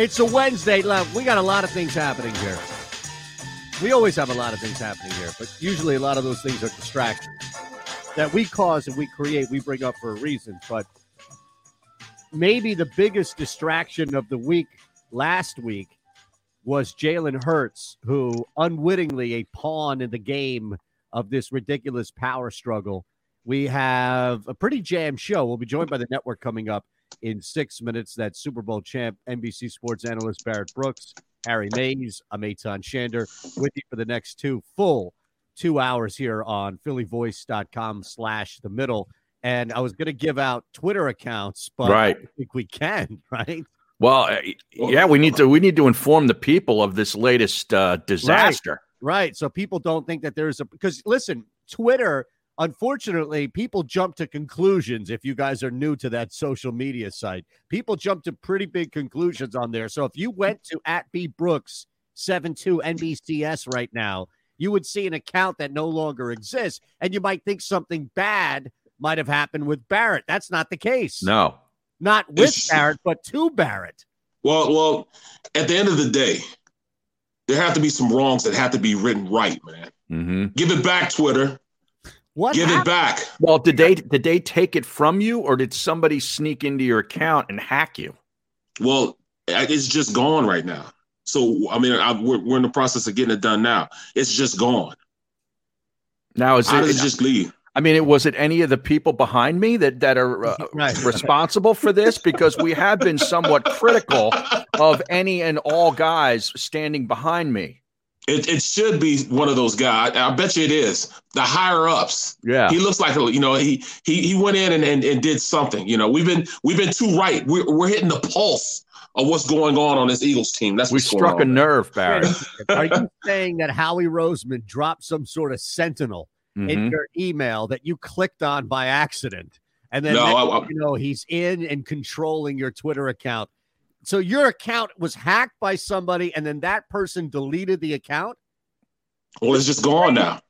It's a Wednesday. Love, We got a lot of things happening here. We always have a lot of things happening here, but usually a lot of those things are distractions that we cause and we create, we bring up for a reason. But maybe the biggest distraction of the week last week was Jalen Hurts, who unwittingly a pawn in the game of this ridiculous power struggle. We have a pretty jam show. We'll be joined by the network coming up in six minutes. That Super Bowl champ, NBC Sports analyst Barrett Brooks, Harry Mayes, I'm Eytan Shander with you for the next two full two hours here on phillyvoice.com slash the middle. And I was going to give out Twitter accounts, but right. I think we can, right? Well, uh, yeah, we need to we need to inform the people of this latest uh, disaster. Right. right. So people don't think that there's a because listen, Twitter unfortunately, people jump to conclusions if you guys are new to that social media site. People jump to pretty big conclusions on there. So if you went to at B Brooks 72 NBCS right now, you would see an account that no longer exists, and you might think something bad might have happened with Barrett. That's not the case. No. Not with it's, Barrett, but to Barrett. Well, well, at the end of the day, there have to be some wrongs that have to be written right, man. Mm-hmm. Give it back, Twitter. What Give happened? it back. Well, did they did they take it from you, or did somebody sneak into your account and hack you? Well, it's just gone right now. So I mean, I, we're, we're in the process of getting it done now. It's just gone. Now is How it, it just leave? I mean, it was it any of the people behind me that that are uh, right. responsible for this? Because we have been somewhat critical of any and all guys standing behind me. It, it should be one of those guys. I bet you it is. The higher ups. Yeah. He looks like you know he he he went in and, and, and did something. You know we've been we've been too right. We're we're hitting the pulse of what's going on on this Eagles team. That's we struck a nerve, Barry. Are you saying that Howie Roseman dropped some sort of sentinel mm-hmm. in your email that you clicked on by accident, and then no, next, I, I, you know he's in and controlling your Twitter account? So your account was hacked by somebody, and then that person deleted the account. Well, it's just gone now.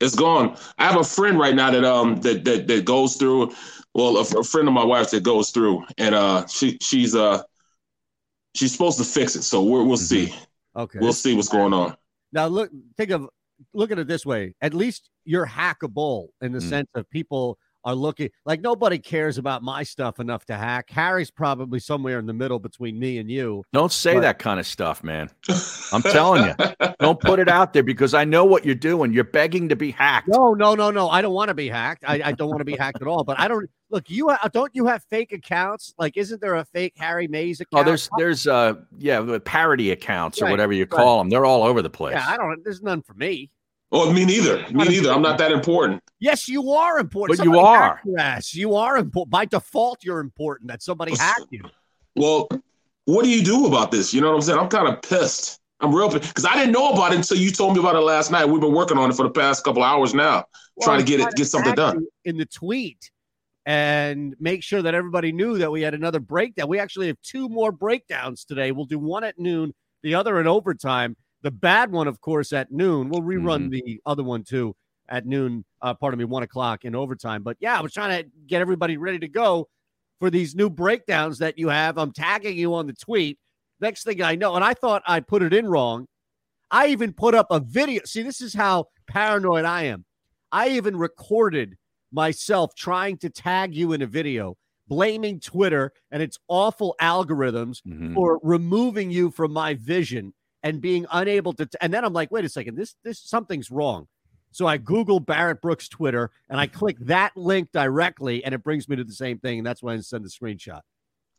It's gone. I have a friend right now that um that that, that goes through. Well, a, a friend of my wife's that goes through, and uh she she's uh she's supposed to fix it. So we will see. Okay, we'll see what's going on. Now look, think of look at it this way. At least you're hackable in the mm. sense of people are looking like nobody cares about my stuff enough to hack. Harry's probably somewhere in the middle between me and you. Don't say but... that kind of stuff, man. I'm telling you. Don't put it out there because I know what you're doing. You're begging to be hacked. No, no, no, no. I don't want to be hacked. I, I don't want to be hacked at all. But I don't look. You ha- don't you have fake accounts? Like, isn't there a fake Harry Mayes account? Oh, there's there's uh yeah parody accounts right, or whatever you call them. They're all over the place. Yeah, I don't. There's none for me. Oh, me neither. Me neither. I'm not that important. Yes, you are important. But somebody you are. Yes, you are important. By default, you're important that somebody hacked you. Well, what do you do about this? You know what I'm saying? I'm kind of pissed. I'm real pissed because I didn't know about it until you told me about it last night. We've been working on it for the past couple hours now, well, trying to get it, get something done. In the tweet and make sure that everybody knew that we had another breakdown. We actually have two more breakdowns today. We'll do one at noon, the other in overtime. The bad one, of course, at noon. We'll rerun mm-hmm. the other one too at noon. Uh, pardon me, one o'clock in overtime. But yeah, I was trying to get everybody ready to go for these new breakdowns that you have. I'm tagging you on the tweet. Next thing I know, and I thought I put it in wrong. I even put up a video. See, this is how paranoid I am. I even recorded myself trying to tag you in a video, blaming Twitter and its awful algorithms mm-hmm. for removing you from my vision and being unable to. T- and then I'm like, wait a second, this this something's wrong. So I Google Barrett Brooks Twitter and I click that link directly, and it brings me to the same thing. And that's why I send the screenshot.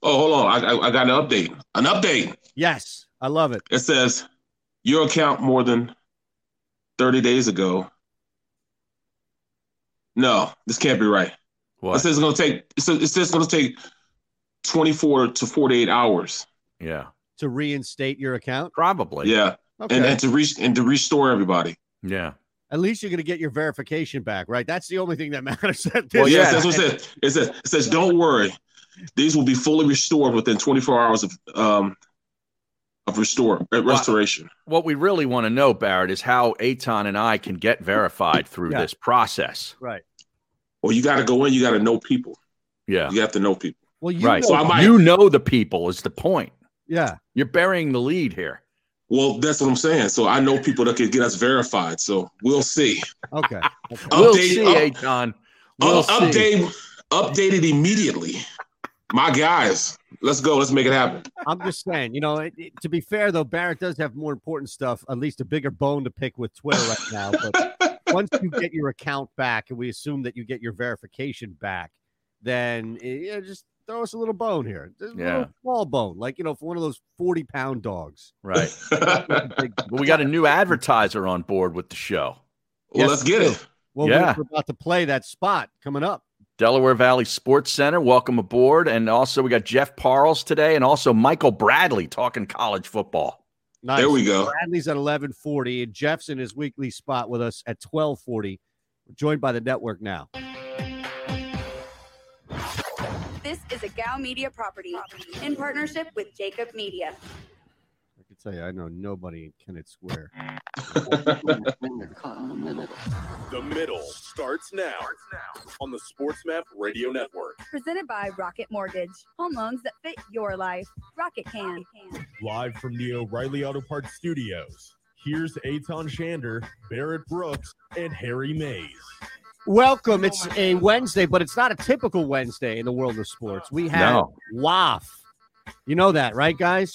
Oh, hold on, I, I, I got an update. An update. Yes, I love it. It says your account more than 30 days ago. No, this can't be right. What? It says it's gonna take. It says it's going to take 24 to 48 hours. Yeah. To reinstate your account? Probably. Yeah. Okay. And, and to reach and to restore everybody. Yeah. At least you're going to get your verification back, right? That's the only thing that matters. well, yes, that's what it says. It says, it says, don't worry. These will be fully restored within 24 hours of um, of restore uh, restoration. What we really want to know, Barrett, is how Eytan and I can get verified through yeah. this process. Right. Well, you got to go in. You got to know people. Yeah. You have to know people. Well, you right. Know so might, you know the people is the point. Yeah. You're burying the lead here. Well, that's what I'm saying. So I know people that can get us verified. So we'll see. Okay. okay. We'll update, see, up, Eytan. We'll up, update, updated immediately. My guys, let's go. Let's make it happen. I'm just saying, you know, it, it, to be fair though, Barrett does have more important stuff, at least a bigger bone to pick with Twitter right now. But once you get your account back, and we assume that you get your verification back, then eh, just throw us a little bone here. Just yeah. small bone, like you know, for one of those 40 pound dogs. Right. well, we got a new advertiser on board with the show. Well, yes, let's get it. Well, yeah. we're about to play that spot coming up. Delaware Valley Sports Center, welcome aboard. And also, we got Jeff Parles today, and also Michael Bradley talking college football. Nice. There we go. Bradley's at 11:40, and Jeff's in his weekly spot with us at 12:40. We're joined by the network now. Is a Gow Media property in partnership with Jacob Media. I can tell you, I know nobody in Kennett Square. the middle starts now on the SportsMap Radio Network. Presented by Rocket Mortgage. Home loans that fit your life. Rocket can. Live from the O'Reilly Auto Parts Studios. Here's Eytan Shander, Barrett Brooks, and Harry Mayes. Welcome. It's a Wednesday, but it's not a typical Wednesday in the world of sports. We have no. WAF. You know that, right, guys?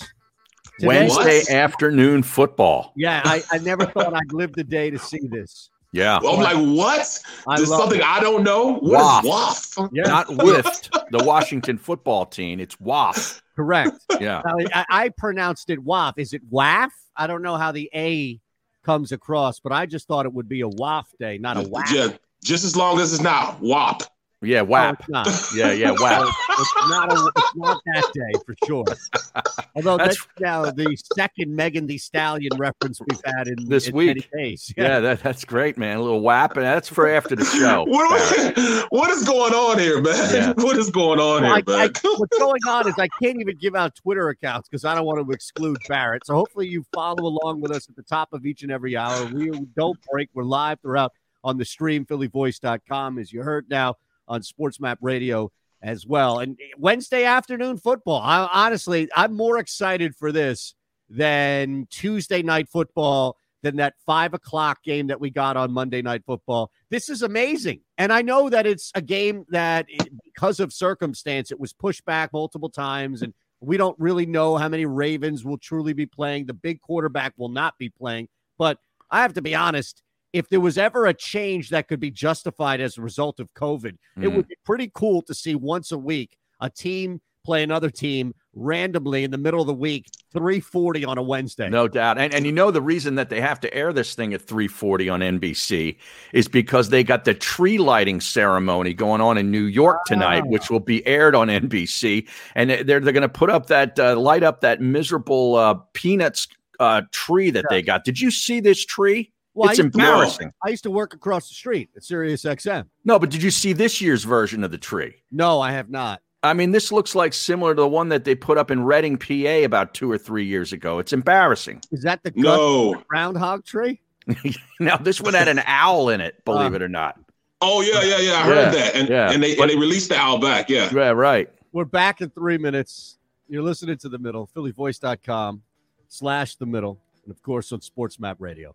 Today, Wednesday what? afternoon football. Yeah, I, I never thought I'd live the day to see this. Yeah. Well, I'm like, what? I There's something it. I don't know. What WAF. WAF? Yeah. Not WIFT, the Washington football team. It's WAF. Correct. Yeah. I, I, pronounced it WAF. Is it WAF? I don't know how the A comes across, but I just thought it would be a WAF day, not a WAF. Yeah, just as long as it's not WAP. Yeah, WAP. No, yeah, yeah, WAP. it's not a, it's not that day for sure. Although that's, that's now the second Megan Thee Stallion reference we've had in this in week. Days. Yeah, yeah that, that's great, man. A little WAP, and that's for after the show. what, what is going on here, man? Yeah. What is going on well, here, I, man? I, what's going on is I can't even give out Twitter accounts because I don't want to exclude Barrett. So hopefully you follow along with us at the top of each and every hour. We don't break. We're live throughout on the stream, phillyvoice.com, as you heard now on SportsMap Radio as well. And Wednesday afternoon football. I, honestly, I'm more excited for this than Tuesday night football, than that five o'clock game that we got on Monday night football. This is amazing. And I know that it's a game that, because of circumstance, it was pushed back multiple times. And we don't really know how many Ravens will truly be playing. The big quarterback will not be playing. But I have to be honest, if there was ever a change that could be justified as a result of COVID, mm. it would be pretty cool to see once a week a team play another team randomly in the middle of the week 340 on a wednesday. No doubt. And, and you know the reason that they have to air this thing at 340 on nbc is because they got the tree lighting ceremony going on in new york tonight which will be aired on nbc and they're, they're going to put up that uh, light up that miserable uh, peanuts uh, tree that yeah. they got. Did you see this tree well, it's I embarrassing. To, I used to work across the street at Sirius XM. No, but did you see this year's version of the tree? No, I have not. I mean, this looks like similar to the one that they put up in Reading, PA, about two or three years ago. It's embarrassing. Is that the no groundhog tree? now, this one had an owl in it. Believe uh, it or not. Oh yeah, yeah, yeah. I heard that, and yeah. and they but, and they released the owl back. Yeah, yeah, right. We're back in three minutes. You're listening to the middle, phillyvoice.com slash the middle, and of course on SportsMap Radio.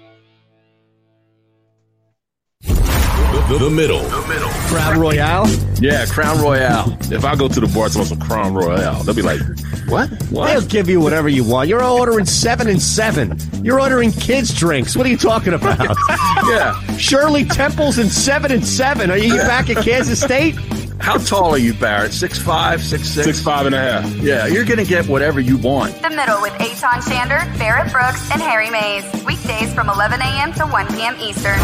The middle. The middle. Crown Royal. Yeah, Crown Royal. If I go to the bar to want some Crown Royal, they'll be like, "What? They'll What?" give you whatever you want. You're ordering seven and seven. You're ordering kids' drinks. What are you talking about? Yeah. Shirley Temple's and seven and seven. Are you back at Kansas State? How tall are you, Barrett? Six five, six six. Six five and a half. Yeah, you're gonna get whatever you want. The Middle with Eytan Shander, Barrett Brooks, and Harry Mayes. Weekdays from 11 a.m. to 1 p.m. Eastern.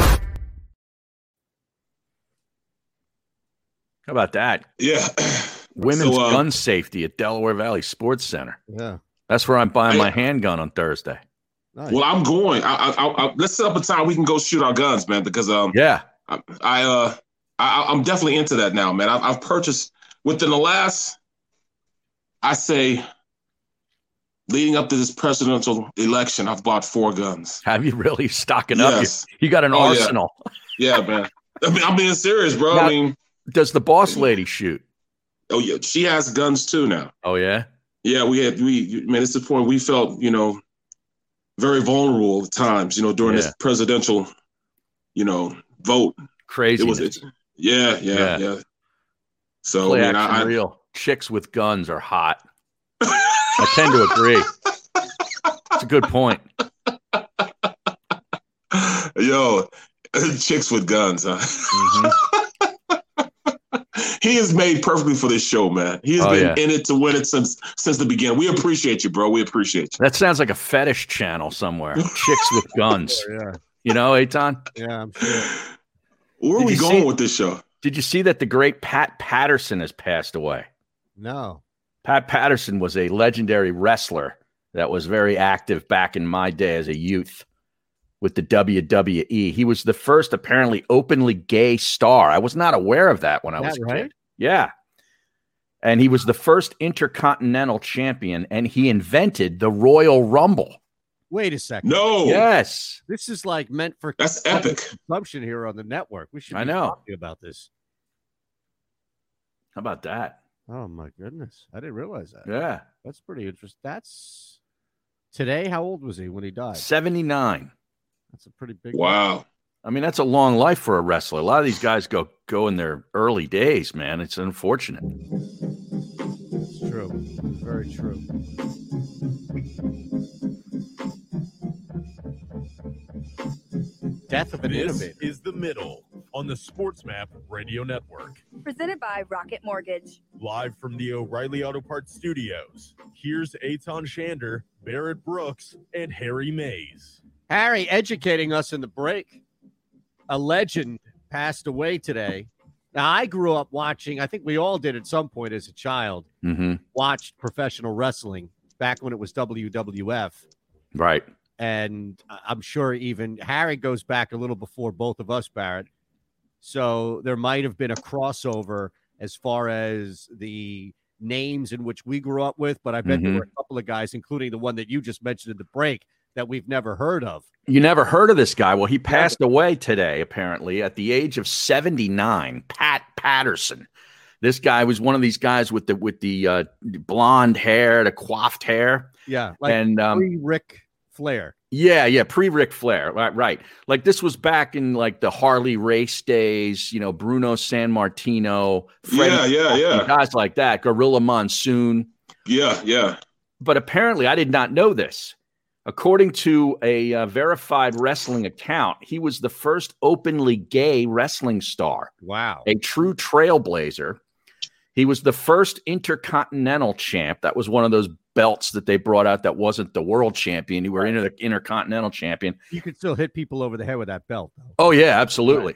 How about that? Yeah. Women's So, uh, gun safety at Delaware Valley Sports Center. Yeah. That's where I'm buying I- my handgun on Thursday. Nice. Well, I'm going. I, I, I, I- let's set up a time we can go shoot our guns, man. Because um, Yeah. I, I uh, I, I'm definitely into that now, man. I've, I've purchased within the last, I say, leading up to this presidential election, I've bought four guns. Have you really stocking up? Yes. You, you got an Oh, yeah. arsenal. Yeah, man. I mean, I'm being serious, bro. Now- I mean, Does the boss lady shoot? oh yeah, she has guns too now. Oh yeah. Yeah, we had we. man. it's the point we felt, you know, very vulnerable at times, you know, during Yeah. this presidential, you know, vote. Crazy. It was, it, yeah, yeah, Yeah. yeah. So Play I mean, I, real. Chicks with guns are hot. I tend to agree. It's a good point. Yo, chicks with guns, huh? Mhm. He is made perfectly for this show, man. He has Oh, been yeah. in it to win it since since the beginning. We appreciate you, bro. We appreciate you. That sounds like a fetish channel somewhere. Chicks with guns. Oh, yeah. You know, Eytan? Yeah, I'm sure. Where are Did we going see- with this show? Did you see that the great Pat Patterson has passed away? No. Pat Patterson was a legendary wrestler that was very active back in my day as a youth with the WWE. He was the first apparently openly gay star. I was not aware of that when I was a right? kid. Yeah. And he was the first intercontinental champion and he invented the Royal Rumble. Wait a second. No, Yes. This is like meant for that's epic. consumption here on the network. We should I know. talking about this. How about that? Oh my goodness. I didn't realize that. Yeah. That's pretty interesting. That's today. How old was he when he died? 79. That's a pretty big Wow. I mean, that's a long life for a wrestler. A lot of these guys go go in their early days, man. It's unfortunate. It's true. Very true. Death of an This innovator. is The Middle on the Sports Map Radio Network. Presented by Rocket Mortgage. Live from the O'Reilly Auto Parts Studios. Here's Eytan Shander, Barrett Brooks, and Harry Mayes. Harry educating us in the break. A legend passed away today. Now, I grew up watching, I think we all did at some point as a child, hmm watched professional wrestling back when it was WWF. Right. And I'm sure even Harry goes back a little before both of us, Barrett. So there might have been a crossover as far as the names in which we grew up with, but I bet there Mhm. were a couple of guys, including the one that you just mentioned in the break, that we've never heard of. You never heard of this guy. Well, he passed away today, apparently, at the age of 79. Pat Patterson. This guy was one of these guys with the with the uh, blonde hair, the coiffed hair, Yeah, like and um, pre Ric Flair. yeah, yeah, pre Ric Flair, right, right. Like this was back in like the Harley Race days. You know, Bruno Sammartino, Yeah, yeah, yeah. guys like that, Gorilla Monsoon. Yeah, yeah. but apparently I did not know this. According to a uh, verified wrestling account, he was the first openly gay wrestling star, Wow. a true trailblazer. He was the first intercontinental champ. That was one of those belts that they brought out that wasn't the world champion. You were into the intercontinental champion. You could still hit people over the head with that belt, though. Oh yeah, absolutely.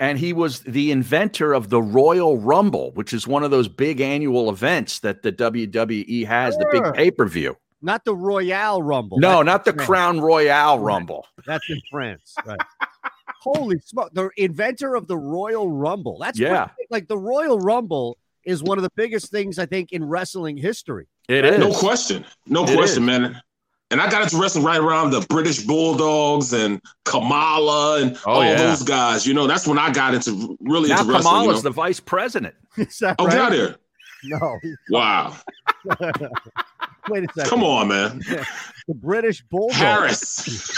And he was the inventor of the Royal Rumble, which is one of those big annual events that the WWE has, the big pay-per-view. Not the Royale Rumble. No, That's not the France. Crown Royale Rumble. That's in France. Right. Holy smoke. The inventor of the Royal Rumble. That's pretty Yeah. big. like the Royal Rumble is one of the biggest things I think in wrestling history. It is. No question. No It question, is. man. And I got into wrestling right around the British Bulldogs and Kamala and Oh, all yeah. those guys. You know, that's when I got into really Now into wrestling. You Kamala's know? the vice president. Is that oh, get out right? here. No. Wow. Wait a second. Come on, man. The British Bulldog. Harris.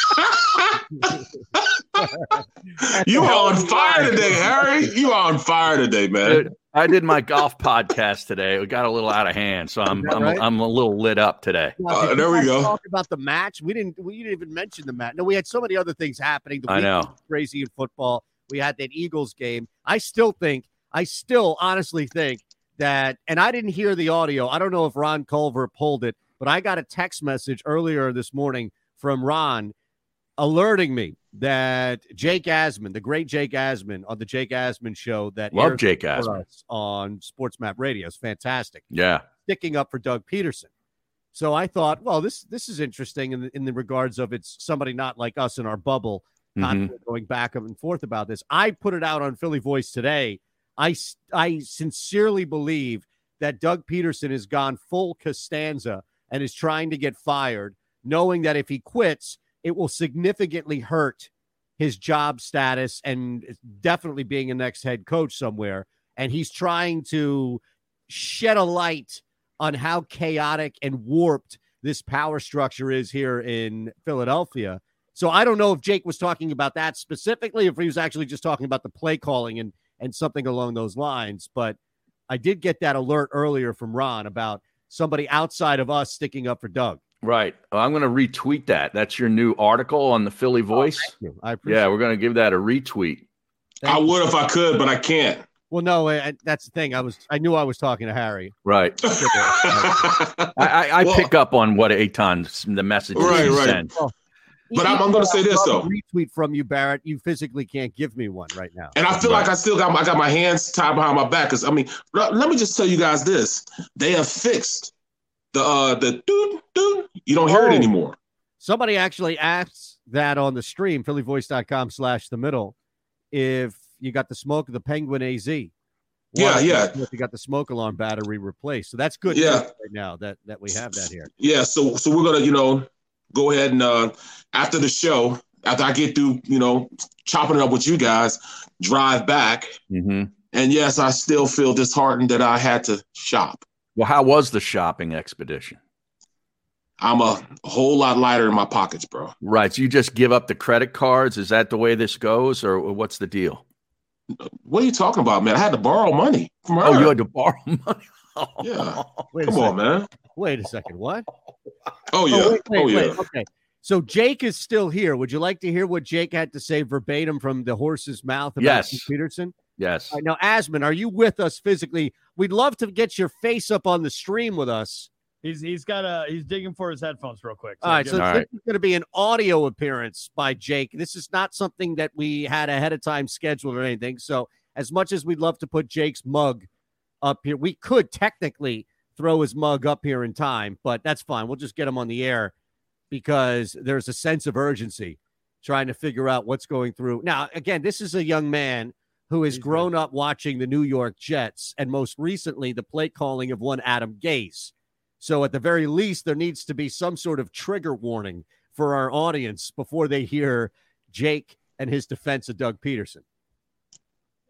you are on fire today, Harry. You are on fire today, man. Dude, I did my golf podcast today. It got a little out of hand, so I'm I'm, right? I'm a little lit up today. Now, Uh, there we go. Talk about the match. We didn't. We didn't even mention the match. No, we had so many other things happening. The I know. was Crazy in football. We had that Eagles game. I still think. I still honestly think that. And I didn't hear the audio. I don't know if Ron Culver pulled it, but I got a text message earlier this morning from Ron alerting me that Jake Asman, the great Jake Asman, on the Jake Asman show that Love Jake Asman. on Sports Map Radio is fantastic Yeah, sticking up for Doug Pederson. So I thought, well, this this is interesting in the, in the regards of it's somebody not like us in our bubble, not Mhm. going back and forth about this. I put it out on Philly Voice today. I I sincerely believe that Doug Pederson has gone full Costanza and is trying to get fired, knowing that if he quits, it will significantly hurt his job status and definitely being a next head coach somewhere. And he's trying to shed a light on how chaotic and warped this power structure is here in Philadelphia. So I don't know if Jake was talking about that specifically, if he was actually just talking about the play calling and and something along those lines. But I did get that alert earlier from Ron about somebody outside of us sticking up for Doug. right. I'm going to retweet that. That's your new article on the Philly oh, Voice. Thank you. I appreciate yeah, we're going to give that a retweet. I would if I could, but I can't. Well, no, I, that's the thing. I was I knew I was talking to Harry. Right. I, I, I Well- pick up on what Eytan the message. Right, he right. send. But I'm- I'm gonna say this, I'd a though. Retweet from you, Barrett. You physically can't give me one right now. And I feel like I still got my, I got my hands tied behind my back. Cause I mean, let, let me just tell you guys this: they have fixed the uh the doot doot. You don't hear Oh. it anymore. Somebody actually asked that on the stream, phillyvoice.com slash the middle, if you got the smoke of the Penguin AZ. Yeah, yeah. If you got the smoke alarm battery replaced. So that's good Yeah. right now that, that we have that here. Yeah, so so we're gonna you know go ahead and uh after the show, after I get through you know chopping it up with you guys, drive back. hmm And yes, I still feel disheartened that I had to shop. Well, how was the shopping expedition? I'm a whole lot lighter in my pockets, bro. Right. So you just give up the credit cards? Is that the way this goes, or what's the deal? What are you talking about, man? I had to borrow money from her. Oh, you had to borrow money. Yeah. Wait a Come second. on, man. Wait a second. What? Oh, oh yeah. Oh, wait, wait, oh yeah. wait. Okay. So Jake is still here. Would you like to hear what Jake had to say verbatim from the horse's mouth about Yes. Pete Pederson? Yes. All right, now, Asman, are you with us physically? We'd love to get your face up on the stream with us. He's he's got a he's digging for his headphones real quick. All right, so All this right. is going to be an audio appearance by Jake. This is not something that we had ahead of time scheduled or anything. So, as much as we'd love to put Jake's mug up here, we could technically throw his mug up here in time, but that's fine. We'll just get him on the air because there's a sense of urgency trying to figure out what's going through. Now, again, this is a young man who has He's grown up watching the New York Jets and most recently the play calling of one Adam Gase. So, at the very least, there needs to be some sort of trigger warning for our audience before they hear Jake and his defense of Doug Pederson.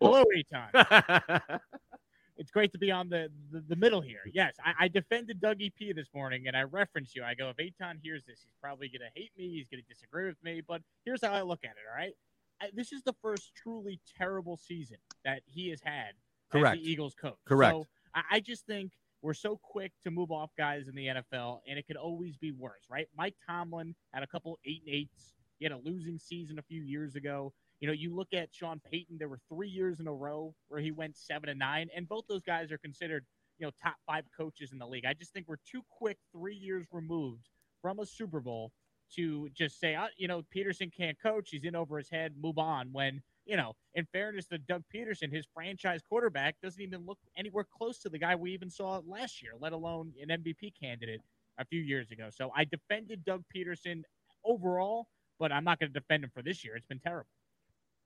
Hello, Eytan. it's great to be on the, the, the middle here. Yes, I, I defended Doug EP this morning, and I referenced you. I go, if Eytan hears this, he's probably going to hate me. He's going to disagree with me. But here's how I look at it. All right, I, this is the first truly terrible season that he has had Correct. as the Eagles coach. Correct. So I, I just think we're so quick to move off guys in the NFL, and it could always be worse, right? Mike Tomlin had a couple eight and eights. He had a losing season a few years ago. You know, you look at Sean Payton, there were three years in a row where he went seven and nine, and both those guys are considered, you know, top five coaches in the league. I just think we're too quick, three years removed from a Super Bowl to just say, uh, you know, Pederson can't coach. He's in over his head, move on. When, you know, in fairness to Doug Pederson, his franchise quarterback doesn't even look anywhere close to the guy we even saw last year, let alone an MVP candidate a few years ago. So I defended Doug Pederson overall, but I'm not going to defend him for this year. It's been terrible.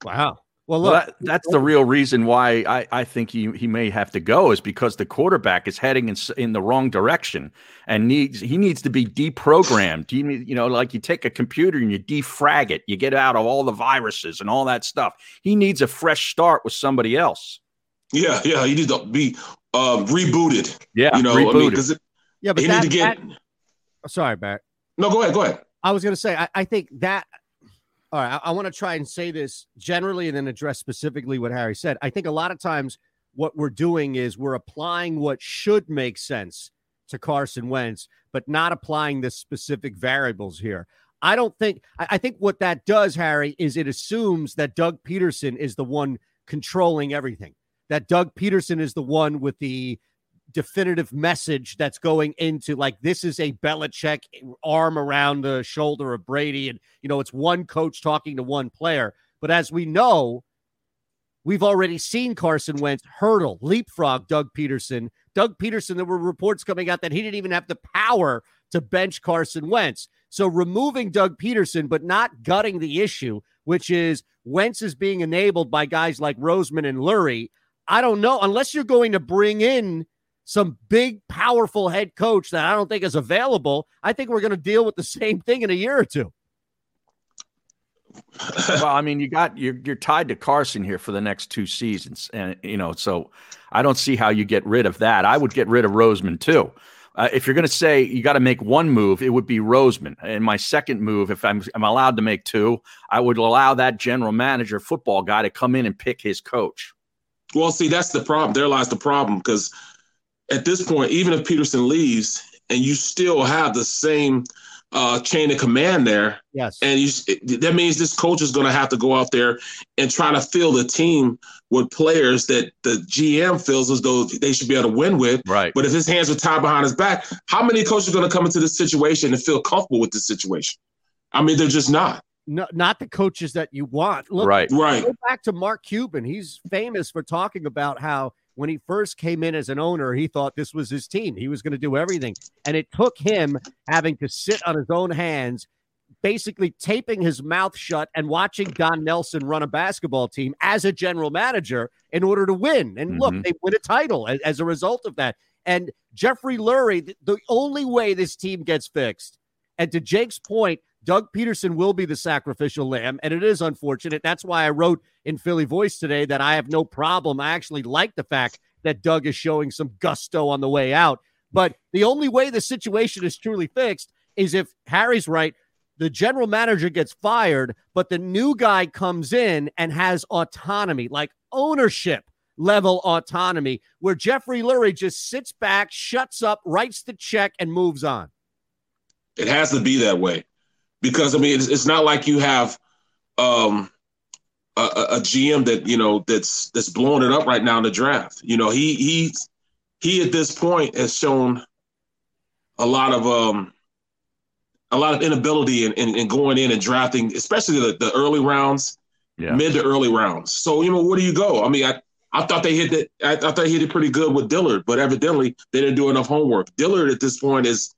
Wow. Well, Well, that, that's the real reason why I, I think he, he may have to go is because the quarterback is heading in, in the wrong direction and needs he needs to be deprogrammed. You need, you know, like you take a computer and you defrag it, you get out of all the viruses and all that stuff. He needs a fresh start with somebody else. Yeah, yeah. He needs to be uh, rebooted. Yeah, You know, I mean, rebooted. because yeah, but he that, need to get. that- sorry, Barrett. no, go ahead. Go ahead. I was going to say, I, I think that All right, I, I want to try and say this generally and then address specifically what Harry said. I think a lot of times what we're doing is we're applying what should make sense to Carson Wentz, but not applying the specific variables here. I don't think, I, I think what that does, Harry, is it assumes that Doug Pederson is the one controlling everything, that Doug Pederson is the one with the definitive message that's going into like this is a Belichick arm around the shoulder of Brady, and you know it's one coach talking to one player. But as we know, we've already seen Carson Wentz hurdle, leapfrog Doug Pederson. Doug Pederson, there were reports coming out that he didn't even have the power to bench Carson Wentz. So removing Doug Pederson, but not gutting the issue, which is Wentz is being enabled by guys like Roseman and Lurie. I don't know unless you're going to bring in some big, powerful head coach that I don't think is available. I think we're going to deal with the same thing in a year or two. well, I mean, you got you're you're tied to Carson here for the next two seasons, and you know, so I don't see how you get rid of that. I would get rid of Roseman too. Uh, if you're going to say you got to make one move, it would be Roseman. And my second move, if I'm, I'm allowed to make two, I would allow that general manager, football guy, to come in and pick his coach. Well, see, that's the problem. There lies the problem because at this point, even if Pederson leaves and you still have the same uh, chain of command there, yes, and you, that means this coach is going to have to go out there and try to fill the team with players that the GM feels as though they should be able to win with. Right. But if his hands are tied behind his back, how many coaches are going to come into this situation and feel comfortable with this situation? I mean, they're just not. No, not the coaches that you want. Look, right, right. Go back to Mark Cuban. He's famous for talking about how when he first came in as an owner, he thought this was his team. He was going to do everything. And it took him having to sit on his own hands, basically taping his mouth shut and watching Don Nelson run a basketball team as a general manager in order to win. And Mhm. look, they win a title as, as a result of that. And Jeffrey Lurie, the, the only way this team gets fixed, and to Jake's point, Doug Pederson will be the sacrificial lamb, and it is unfortunate. That's why I wrote in Philly Voice today that I have no problem. I actually like the fact that Doug is showing some gusto on the way out. But the only way the situation is truly fixed is if Harry's right, the general manager gets fired, but the new guy comes in and has autonomy, like ownership level autonomy, where Jeffrey Lurie just sits back, shuts up, writes the check, and moves on. It has to be that way because I mean it's, it's not like you have um, a, a GM that you know that's that's blowing it up right now in the draft. You know he he he at this point has shown a lot of um a lot of inability in, in, in going in and drafting, especially the, the early rounds, Yeah. mid to early rounds. So you know where do you go? I mean I. I thought they hit it. I, I thought they hit it pretty good with Dillard, but evidently they didn't do enough homework. Dillard at this point is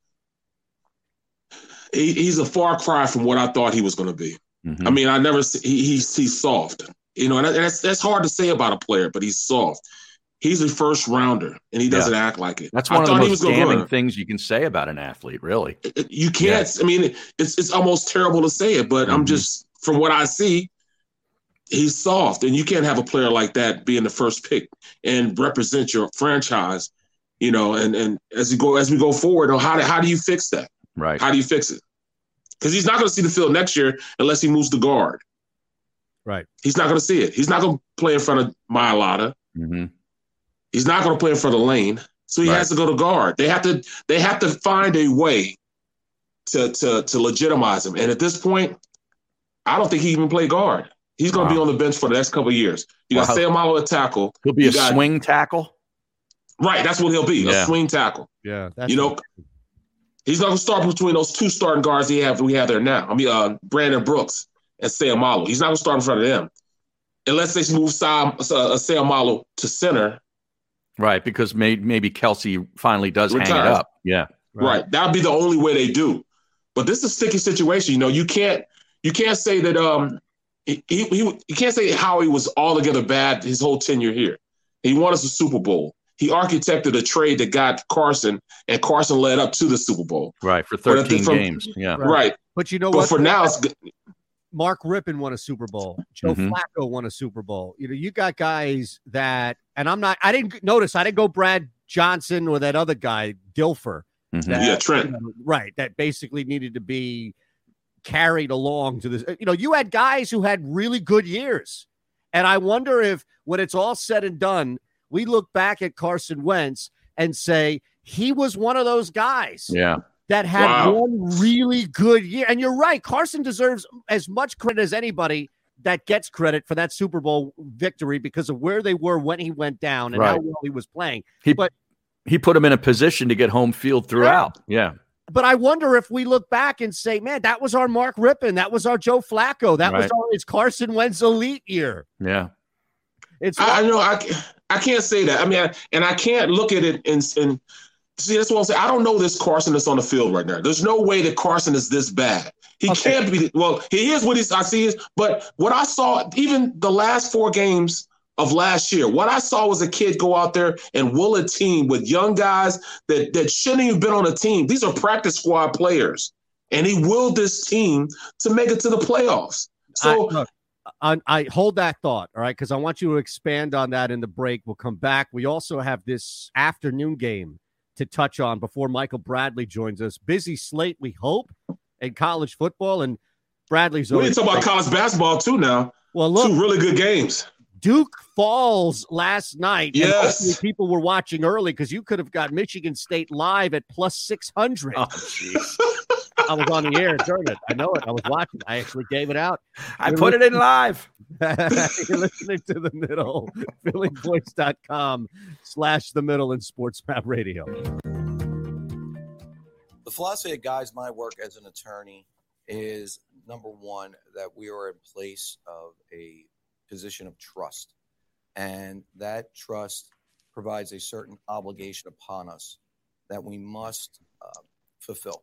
he, he's a far cry from what I thought he was going to be. Mhm. I mean, I never see, he, he's he's soft, you know, and that's that's hard to say about a player, but he's soft. He's a first rounder, and he doesn't act like it. That's I one of the thought he most damning things you can say about an athlete, really. You can't. I mean, it's it's almost terrible to say it, but I'm Mhm. just from what I see, he's soft, and you can't have a player like that being the first pick and represent your franchise. You know, and and as you go as we go forward, how do, how do you fix that? Right. How do you fix it? Because he's not going to see the field next year unless he moves the guard. Right. He's not going to see it. He's not going to play in front of Mailata. hmm He's not going to play in front of Lane. So he Right. has to go to guard. They have to they have to find a way to to to legitimize him. And at this point, I don't think he even play guard. He's going to be on the bench for the next couple of years. You got Wow. Seumalo at tackle. He'll be You a got- swing tackle. Right, that's what he'll be. Yeah. A swing tackle. Yeah. you know, he's not going to start between those two starting guards he have we have there now. I mean, uh, Brandon Brooks and Seumalo. He's not going to start in front of them unless they move Sam, uh, Seumalo to center. Right, because may, maybe Kelce finally does hang it up. Yeah. Right. That would be the only way they do. But this is a sticky situation. You know, you can't you can't say that um he, he, he you can't say Howie was altogether bad his whole tenure here. He won us a Super Bowl. He architected a trade that got Carson, and Carson led up to the Super Bowl. Right, for But I think 13 from- games. Yeah. Right. But you know But what? for now, it's good. Mark Rypien won a Super Bowl. Joe Mhm. Flacco won a Super Bowl. You know, you got guys that, and I'm not. I didn't notice. I didn't go Brad Johnson or that other guy Dilfer. Mhm. that, Yeah, Trent. you know, right? That basically needed to be carried along to this. You know, you had guys who had really good years. And I wonder if when it's all said and done, we look back at Carson Wentz and say he was one of those guys Yeah. that had Wow. one really good year. And you're right, Carson deserves as much credit as anybody that gets credit for that Super Bowl victory because of where they were when he went down and how well he was playing. He But- he put him in a position to get home field throughout. Yeah. But I wonder if we look back and say, man, that was our Mark Rypien, that was our Joe Flacco, that was Right. our it's Carson Wentz elite year. Yeah. It's I, I know I, ca- I can't say that. I mean, I, and I can't look at it and, and see that's what I'm saying. I don't know this Carson that's on the field right now. There's no way that Carson is this bad. He Okay. can't be. Well, he is what he's. I see is, but what I saw, even the last four games of last year, what I saw was a kid go out there and will a team with young guys that that shouldn't even been on a team. These are practice squad players, and he willed this team to make it to the playoffs. So I, look, I, I hold that thought, all right, because I want you to expand on that in the break. We'll come back. We also have this afternoon game to touch on before Michael Bradley joins us. Busy slate, we hope, in college football, and Bradley's we need to talk about college basketball too now. well. Look, Two really good games. Duke falls last night. Yes. people were watching early because you could have got Michigan State live at plus six hundred. Oh, jeez. I was on the air during it. I know it. I was watching. I actually gave it out. I put it in live. You're listening to the middle. PhillyVoice.com slash the middle and Sports Map Radio. The philosophy that guides my work as an attorney is number one, that we are in place of a position of trust. And that trust provides a certain obligation upon us that we must uh, fulfill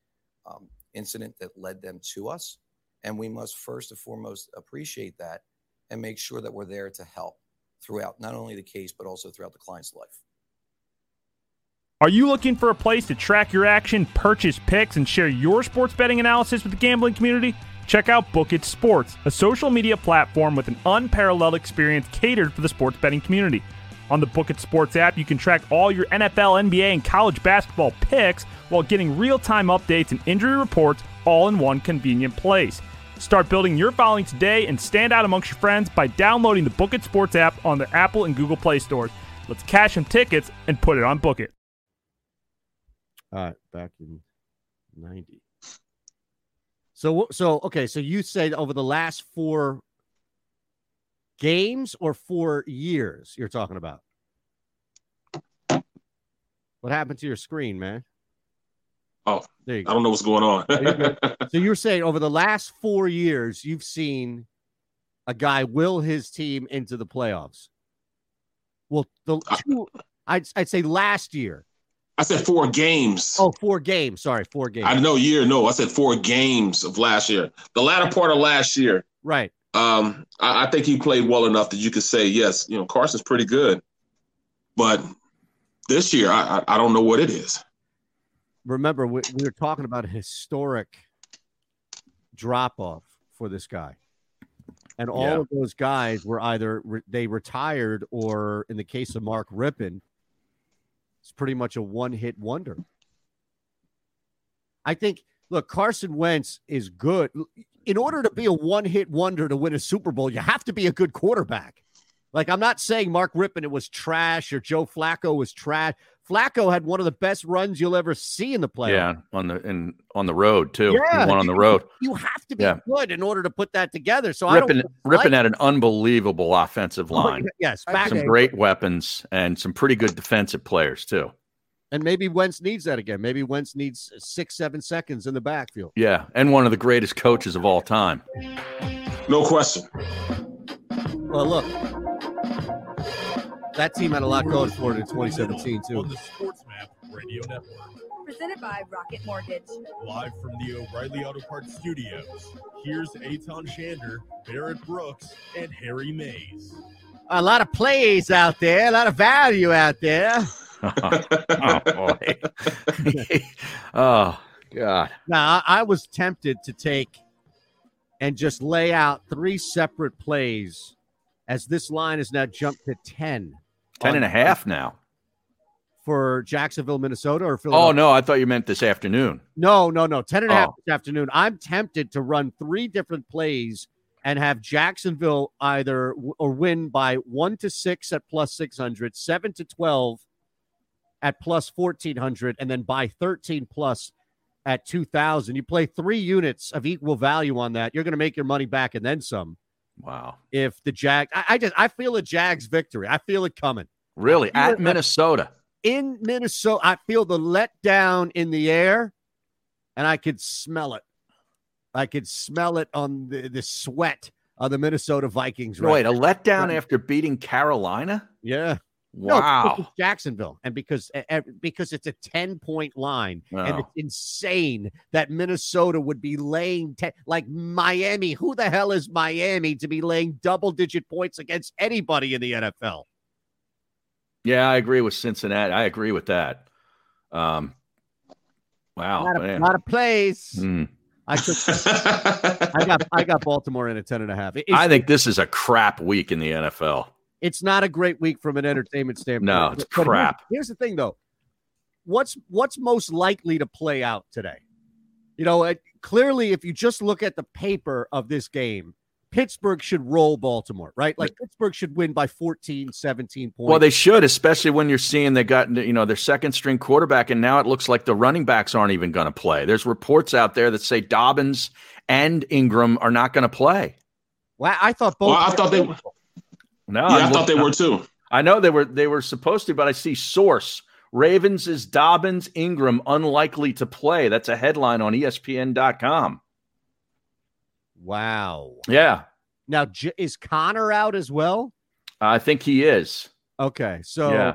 Um, incident that led them to us. And we must first and foremost appreciate that and make sure that we're there to help throughout not only the case, but also throughout the client's life. Are you looking for a place to track your action, purchase picks, and share your sports betting analysis with the gambling community? Check out Book It Sports, a social media platform with an unparalleled experience catered for the sports betting community. On the Book It Sports app, you can track all your NFL, NBA, and college basketball picks while getting real time updates and injury reports all in one convenient place. Start building your following today and stand out amongst your friends by downloading the Book It Sports app on the Apple and Google Play stores. Let's cash some tickets and put it on Book It. All right, back in 90. So, so okay, so you said over the last four games or four years you're talking about? What happened to your screen, man? Oh, there you go. I don't know what's going on. So you're saying over the last four years, you've seen a guy will his team into the playoffs. Well, the uh, two, I'd, I'd say last year. I said four games. Oh, four games. Sorry, four games. I know year. No, I said four games of last year. The latter part of last year. Right. Um, I, I think he played well enough that you could say yes. You know, Carson's pretty good, but this year I I, I don't know what it is. remember we, we were talking about a historic drop off for this guy and all Yeah. of those guys were either re- they retired or in the case of mark rypien it's pretty much a one-hit wonder i think look carson wentz is good in order to be a one-hit wonder to win a super bowl you have to be a good quarterback like i'm not saying mark rypien it was trash or joe flacco was trash flacco had one of the best runs you'll ever see in the playoffs Yeah, on the and on the road too. Yeah, he won on the you- road. You have to be Yeah. good in order to put that together. So I Rypien don't Rypien like- had an unbelievable offensive Oh, line. yes, back some end. great weapons and some pretty good defensive players too. And maybe Wentz needs that again. Maybe Wentz needs uh, six, seven seconds in the backfield. Yeah, and one of the greatest coaches of all time. No question. Well, look, that team had a lot going for it in 2017 too. On the Sports Map Radio Network. Presented by Rocket Mortgage. Live from the O'Reilly Auto Parts Studios, here's Eytan Shander, Barrett Brooks, and Harry Mayes. A lot of plays out there, a lot of value out there. oh boy. oh God. Now, I I was tempted to take and just lay out three separate plays as this line has now jumped to 10. Ten and a half now. For Jacksonville, Minnesota, or oh, Philadelphia? Oh no, I thought you meant this afternoon. No, no, no. 10 and a half Oh. this afternoon. I'm tempted to run three different plays and have Jacksonville either w- or win by one to six at plus 600, seven to 12 at plus 1400, and then buy 13 plus at 2000. You play three units of equal value on that. You're going to make your money back and then some. Wow. If the Jag, I, I just, I feel a Jags victory. I feel it coming. Really? At it- uh, Minnesota. in Minnesota, I feel the letdown in the air, and I could smell it. I could smell it on the, the sweat of the Minnesota Vikings. Right Wait, a letdown after beating Carolina? Yeah. No, Wow. it's Jacksonville, and because because it's a ten point line, and Oh. it's insane that Minnesota would be laying ten, like Miami. Who the hell is Miami to be laying double digit points against anybody in the NFL? Yeah, I agree with Cincinnati. I agree with that. Um, wow. Not a lot of, man. lot of plays. Hmm. I took, I got I got Baltimore in a ten and a half. It- it's- I think this is a crap week in the NFL. It's not a great week from an entertainment standpoint. No, it's But- but here's- crap. Here's, the thing, though. What's what's most likely to play out today? You know, it, clearly, if you just look at the paper of this game, Pittsburgh should roll Baltimore, right? Like Pittsburgh should win by 14, 17 points. Well, they should, especially when you're seeing they got you know their second string quarterback, and now it looks like the running backs aren't even going to play. There's reports out there that say Dobbins and Ingram are not going to play. Well, I thought both. Well, I thought they. No, Yeah, I I'm thought they looking- were too. I know they were they were supposed to, but I see source Ravens is Dobbins Ingram unlikely to play. That's a headline on ESPN.com. Wow. Yeah, Now, J- is Connor out as well? I think he is. Okay, so Yeah.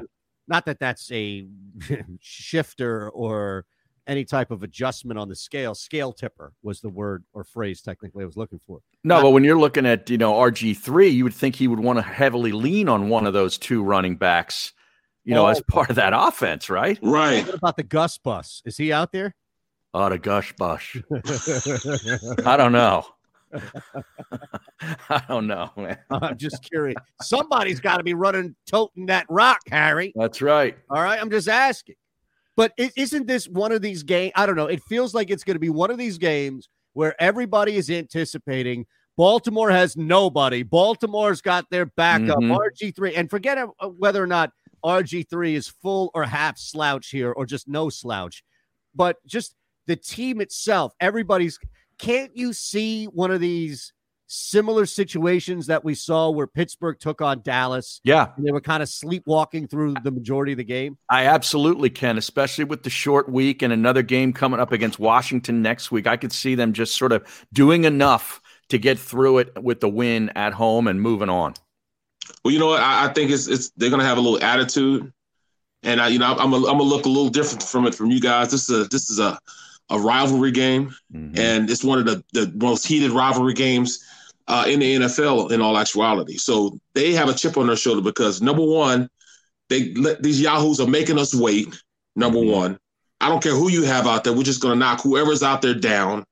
not that that's a shifter or any type of adjustment on the scale. Scale tipper was the word or phrase technically I was looking for. No, but when you're looking at you know RG three, you would think he would want to heavily lean on one of those two running backs, you know, as Oh. part of that offense, right? Right. What about the Gus bus? Is he out there? Oh, the gush bush. I don't know. I don't know, man. I'm just curious. Somebody's got to be running, toting that rock, Harry. That's right. All right, I'm just asking. But is isn't this one of these games? I don't know. It feels like it's going to be one of these games where everybody is anticipating. Baltimore has nobody. Baltimore's got their backup, Mhm. RG3. And forget uh, whether or not RG3 is full or half slouch here or just no slouch. But just the team itself, everybody's. Can't you see one of these similar situations that we saw where Pittsburgh took on Dallas? Yeah, And they were kind of sleepwalking through the majority of the game. I absolutely can, especially with the short week and another game coming up against Washington next week. I could see them just sort of doing enough to get through it with the win at home and moving on. Well, you know what? I, I think it's it's they're gonna have a little attitude, and I, you know, I'm a, I'm gonna look a little different from it from you guys. This is a this is a a rivalry game, Mhm. and it's one of the the most heated rivalry games uh, in the NFL in all actuality. So they have a chip on their shoulder because number one, they let these yahoos are making us wait. Number one, I don't care who you have out there. We're just gonna knock whoever's out there down.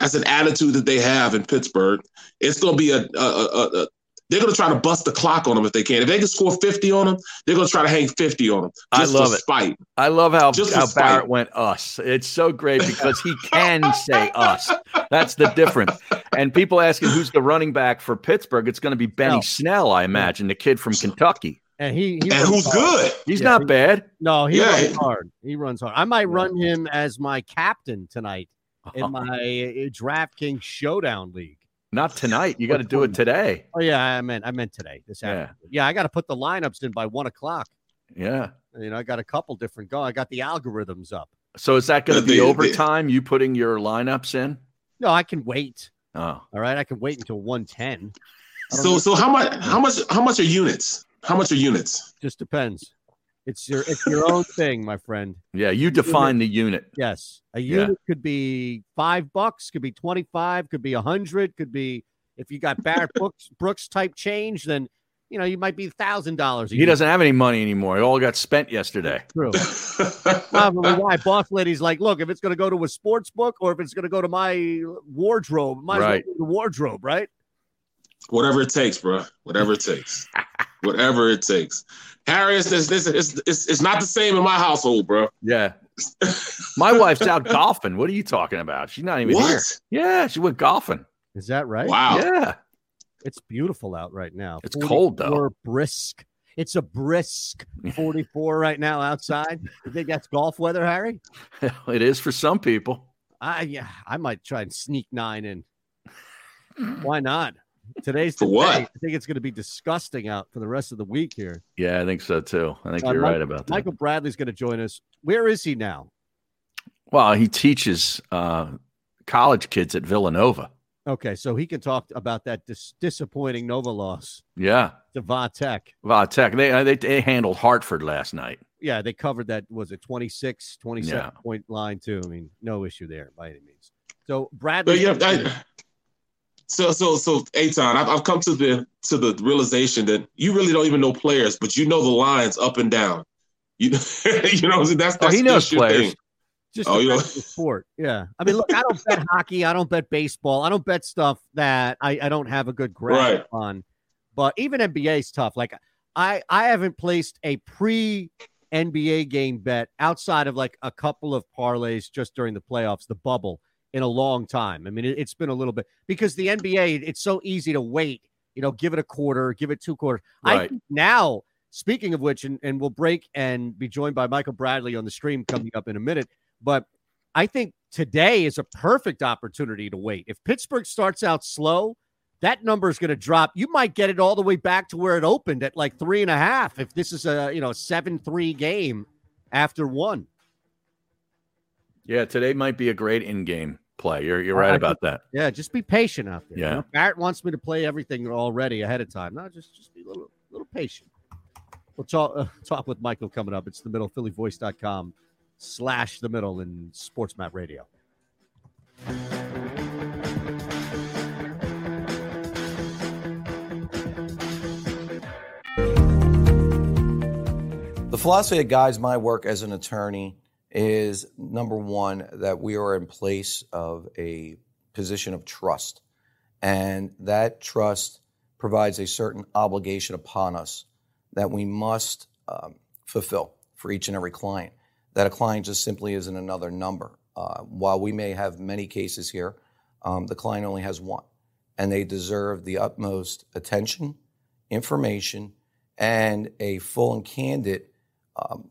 That's an attitude that they have in Pittsburgh. It's gonna be a, a, a, a they're going to try to bust the clock on them if they can. If they can score 50 on them, they're going to try to hang 50 on them. I love for it. spite. I love how, Just how. Barrett went us. It's so great because he can say us. That's the difference. And people asking who's the running back for Pittsburgh, it's going to be Benny Snell, I imagine, the kid from Kentucky. And he, he And who's hard. good? He's Yeah, not he- bad. No, he Yeah. runs hard. He runs hard. I might run him as my captain tonight in my uh, DraftKings Showdown League. Not tonight. You got to do it today. Oh yeah, I meant I meant today. This Yeah. afternoon. Yeah, I got to put the lineups in by one o'clock. Yeah. You know, I got a couple different go. I got the algorithms up. So is that going to be overtime? You putting your lineups in? No, I can wait. Oh, All right, I can wait until one ten. So so how much how much how much are units? How much are units? Just depends. It's your it's your own thing, my friend. Yeah, you define the unit. Yes, a Yeah. unit could be five bucks, could be twenty five, could be a hundred, could be if you got Barrett Brooks Brooks type change, then you know you might be thousand dollars. He doesn't have any money anymore. It all got spent yesterday. True. Probably why boss lady's like, look, if it's going to go to a sports book or if it's going to go to my wardrobe, my as well Right. the wardrobe, right? Whatever it takes, bro. Whatever it takes. Whatever it takes. Harry, it's, it's, it's, it's, it's, it's not the same in my household, bro. Yeah. My wife's out golfing. What are you talking about? She's not even What? here. Yeah, she went golfing. Is that right? Wow. Yeah. It's beautiful out right now. It's cold, though. 44 Brisk. It's a brisk 44 right now outside. You think that's golf weather, Harry? it is for some people. I yeah, I might try and sneak nine in. Why not? Today's For the what? I think it's going to be disgusting out for the rest of the week here. Yeah, I think so too. I think Uh, you're right about that. Michael Bradley's going to join us. Where is he now? Well, he teaches uh, college kids at Villanova. Okay, so he can talk about that dis- disappointing Nova loss Yeah. to Va Tech. Va Tech. They, uh, they they handled Hartford last night. Yeah, they covered that. Was it 26, 27 Yeah. point line, too? I mean, no issue there by any means. So, Bradley. But yeah, I, so so so Eytan, I've, I've come to the to the realization that you really don't even know players, but you know the lines up and down. You you know that's that's Oh, he knows players. thing. Just oh, you know, the sport. Yeah. I mean, look, I don't bet hockey. I don't bet baseball. I don't bet stuff that I, I don't have a good grasp Right. on. But even NBA is tough. Like I I haven't placed a pre NBA game bet outside of like a couple of parlays just during the playoffs, the bubble, in a long time. I mean, it, it's been a little bit because the NBA, it's so easy to wait. You know, give it a quarter, give it two quarters. I Right. think now, speaking of which, and, and we'll break and be joined by Michael Bradley on the stream coming up in a minute. But I think today is a perfect opportunity to wait. If Pittsburgh starts out slow, that number is going to drop. You might get it all the way back to where it opened at like three and a half. If this is a you know seven three game after one, Yeah, today might be a great in-game play. You're you're right I about think- that. yeah, just be patient out there. You Yeah. know, Barrett wants me to play everything already ahead of time. No, just just be a little little patient. We'll talk uh, talk with Michael coming up. It's the middle phillyvoice.com slash the middle in SportsMap radio. The philosophy that guides my work as an attorney is number one, that we are in place of a position of trust. And that trust provides a certain obligation upon us that we must um, fulfill for each and every client. That a client just simply isn't another number. Uh, while we may have many cases here, um, the client only has one. And they deserve the utmost attention, information, and a full and candid um,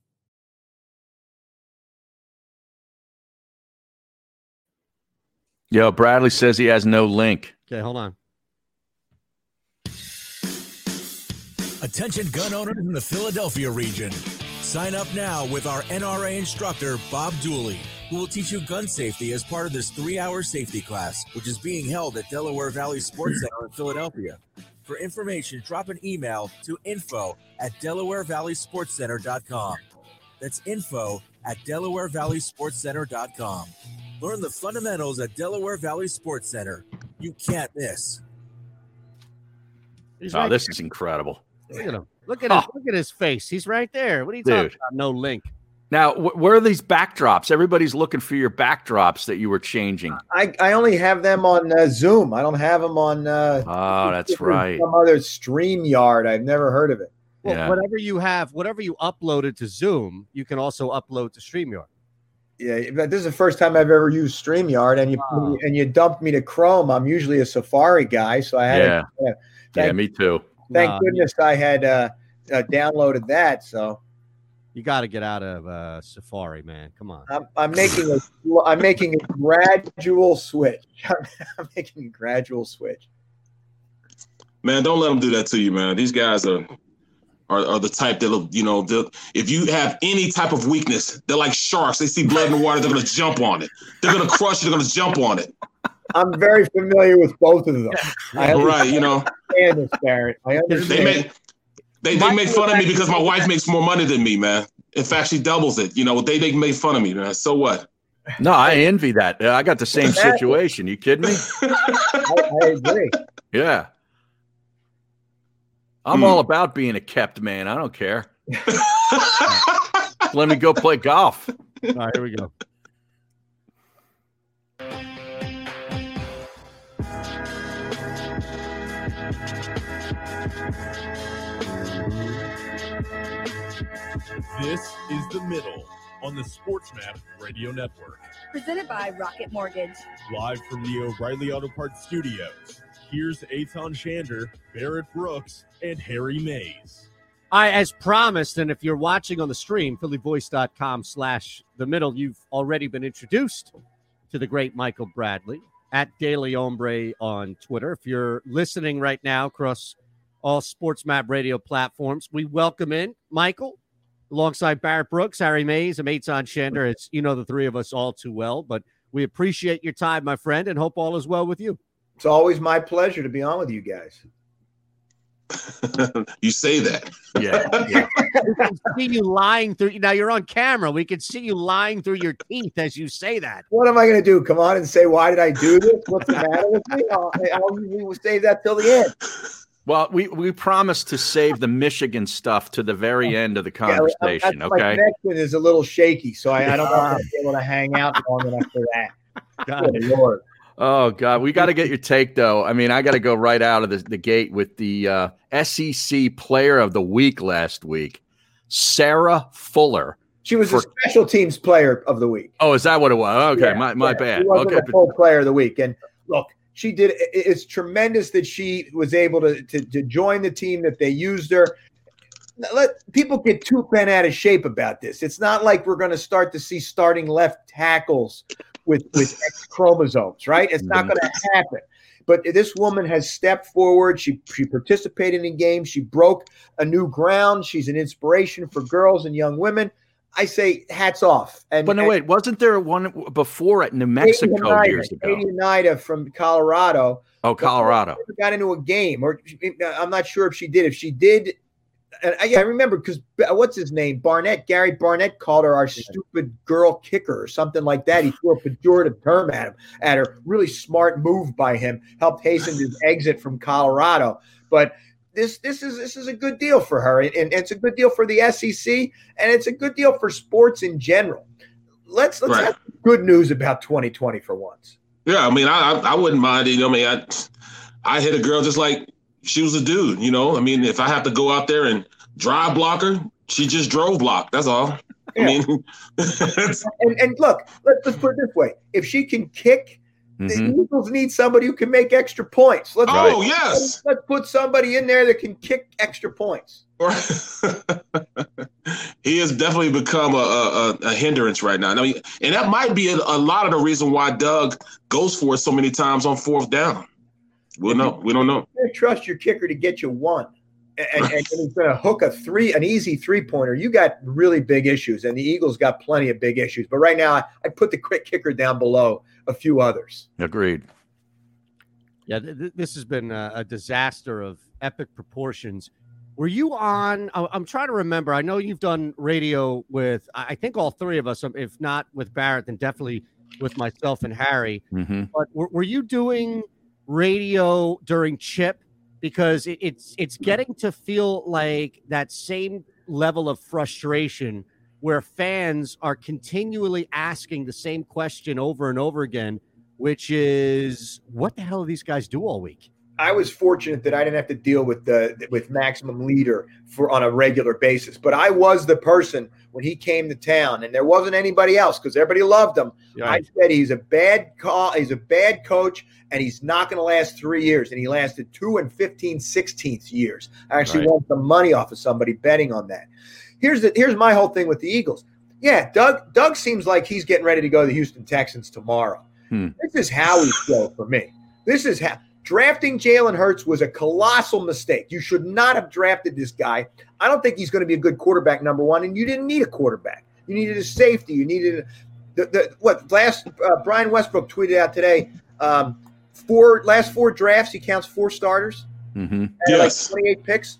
Yo, Bradley says he has no link. Okay, hold on. Attention gun owners in the Philadelphia region. Sign up now with our NRA instructor, Bob Dooley, who will teach you gun safety as part of this three hour safety class, which is being held at Delaware Valley Sports Center in Philadelphia. For information, drop an email to info at DelawareValleySportsCenter.com. That's info at DelawareValleySportsCenter.com. Learn the fundamentals at Delaware Valley Sports Center. You can't miss. He's Oh, right this is incredible. Look at him. Look at his look at his face. He's right there. What are you talking about? No link. Now, wh- where are these backdrops? Everybody's looking for your backdrops that you were changing. I, I only have them on uh, Zoom. I don't have them on. Uh, Oh, that's right. Some other StreamYard. I've never heard of it. Well, Yeah. whatever you have, whatever you uploaded to Zoom, you can also upload to StreamYard. Yeah, but this is the first time I've ever used StreamYard, and you and you dumped me to Chrome. I'm usually a Safari guy, so I had. Yeah. To, uh, Yeah, me too. thank Nah, goodness I had uh, uh, downloaded that. So You got to get out of uh, Safari, man. Come on. I'm, I'm making a I'm making a gradual switch. I'm making a gradual switch. Man, don't let them do that to you, man. These guys are are, are the type that'll, you know, they'll- if you have any type of weakness, they're like sharks. They see blood in the water, they're gonna jump on it. They're gonna crush it, they're gonna jump on it. I'm very familiar with both of them. I Right, you know. understand this, Barrett. I understand. They make they, they make fun of me because my wife makes more money than me, man. In fact, she doubles it. You know, they they make fun of me, man. So what? No, I envy that. I got the same situation. You kidding me? I, I agree. Yeah. I'm Hmm. all about being a kept man. I don't care. Let me go play golf. All right, here we go. This is The Middle on the SportsMap Radio Network. Presented by Rocket Mortgage. Live from the O'Reilly Auto Parts Studios. Here's Eytan Shander, Barrett Brooks, and Harry Mayes. I, as promised, and if you're watching on the stream, phillyvoice.com slash the middle, you've already been introduced to the great Michael Bradley at Daily Hombre on Twitter. If you're listening right now across all SportsMap radio platforms, we welcome in Michael alongside Barrett Brooks, Harry Mayes, and Eytan Shander. It's you know the three of us all too well, but we appreciate your time, my friend, and hope all is well with you. It's always my pleasure to be on with you guys. you say that. Yeah. we can see you lying through. Now you're on camera. We can see you lying through your teeth as you say that. What am I going to do? Come on and say why did I do this? What's the matter with me? I'll, I'll usually save that till the end. Well, we, we promised to save the Michigan stuff to the very end of the Yeah, conversation. that's- My okay. connection is a little shaky, so I, I don't know if I'll be able to hang out long enough for that. Good Lord. Oh God, we got to get your take though. I mean, I got to go right out of the, the gate with the uh, SEC Player of the Week last week, Sarah Fuller. She was For- the special teams player of the week. Oh, is that what it was? Okay, Yeah, my my yeah. bad. She Okay, the full player of the week. And look, she did. It's tremendous that she was able to, to to join the team. That they used her. Let people get too bent out of shape about this. It's not like we're going to start to see starting left tackles with with X chromosomes, right? It's not going to happen. But this woman has stepped forward. She she participated in games. She broke a new ground. She's an inspiration for girls and young women. I say hats off. And but no, and- wait, wasn't there one before at New Mexico Hnida, years ago? Katie Hnida from Colorado. Oh, Colorado. Got into a game, or I'm not sure if she did. If she did, and I, yeah, I remember because what's his name? Barnett, Gary Barnett called her our stupid girl kicker or something like that. He threw a pejorative term at him, at her. Really smart move by him. Helped hasten his exit from Colorado. But this this is this is a good deal for her, and, and it's a good deal for the SEC, and it's a good deal for sports in general. Let's let's Right. have good news about 2020 for once. Yeah, I mean, I I, I wouldn't mind it. You know, I mean, I I hit a girl just like she was a dude. You know, I mean, if I have to go out there and drive block her, she just drove block. That's all. I mean, and, and look, let's, let's put it this way: if she can kick, Mhm. the Eagles need somebody who can make extra points. Let's Oh, let's- yes. let's put somebody in there that can kick extra points. he has definitely become a, a, a- a hindrance right now. I mean, and that might be a, a lot of the reason why Doug goes for it so many times on fourth down. We'll know. We don't know. You trust your kicker to get you one, and, and, and he's going to hook a three, an easy three pointer. You got really big issues, and the Eagles got plenty of big issues. But right now, I, I put the quick kicker down below a few others. Agreed. Yeah, th- th- this has been a, a disaster of epic proportions. Were you on? I- I'm trying to remember. I know you've done radio with, I I think all three of us. um, If not with Barrett, then definitely with myself and Harry. Mm-hmm. But were, were you doing radio during Chip? Because it, it's it's getting to feel like that same level of frustration where fans are continually asking the same question over and over again, which is, what the hell do these guys do all week? I was fortunate that I didn't have to deal with the with maximum leader for on a regular basis. But I was the person when he came to town, and there wasn't anybody else because everybody loved him. I said he's a bad call, he's a bad coach, and he's not going to last three years. And he lasted two and 15 sixteenths years. I actually Right. won some money off of somebody betting on that. here's the here's my whole thing with the Eagles. Yeah, Doug Doug seems like he's getting ready to go to the Houston Texans tomorrow. Hmm. This is how Howie's show for me. This is how drafting Jalen Hurts was a colossal mistake. You should not have drafted this guy. I don't think he's going to be a good quarterback, number one, and you didn't need a quarterback. You needed a safety. You needed the, the what last uh, Brian Westbrook tweeted out today. Um, four last four drafts, he counts four starters. Mm-hmm. and Yes. like 28 picks.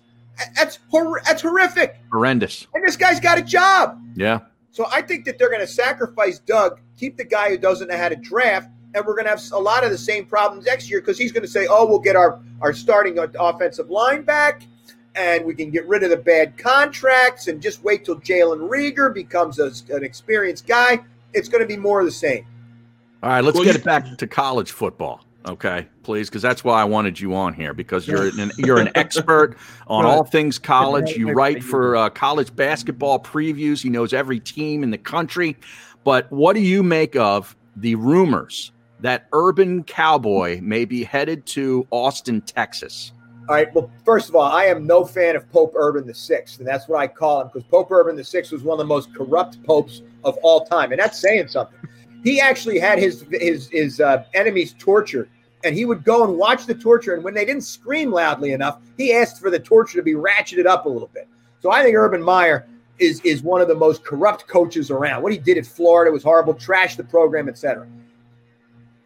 That's hor- that's horrific. Horrendous. And this guy's got a job. Yeah. So I think that they're going to sacrifice Doug, keep the guy who doesn't know how to draft, and we're going to have a lot of the same problems next year because he's going to say, "Oh, we'll get our our starting offensive line back, and we can get rid of the bad contracts, and just wait till Jalen Reagor becomes a, an experienced guy." It's going to be more of the same. All right, let's Well, get you- it back to college football. Okay, please, because that's why I wanted you on here because you're an you're an expert on all things college. You write for uh, college basketball previews. He knows every team in the country. But what do you make of the rumors that Urban Cowboy may be headed to Austin, Texas? All right. Well, first of all, I am no fan of Pope Urban the Sixth, and that's what I call him because Pope Urban the Sixth was one of the most corrupt popes of all time, and that's saying something. He actually had his his his uh, enemies tortured, and he would go and watch the torture. And when they didn't scream loudly enough, he asked for the torture to be ratcheted up a little bit. So I think Urban Meyer is is one of the most corrupt coaches around. What he did at Florida was horrible, trashed the program, etc.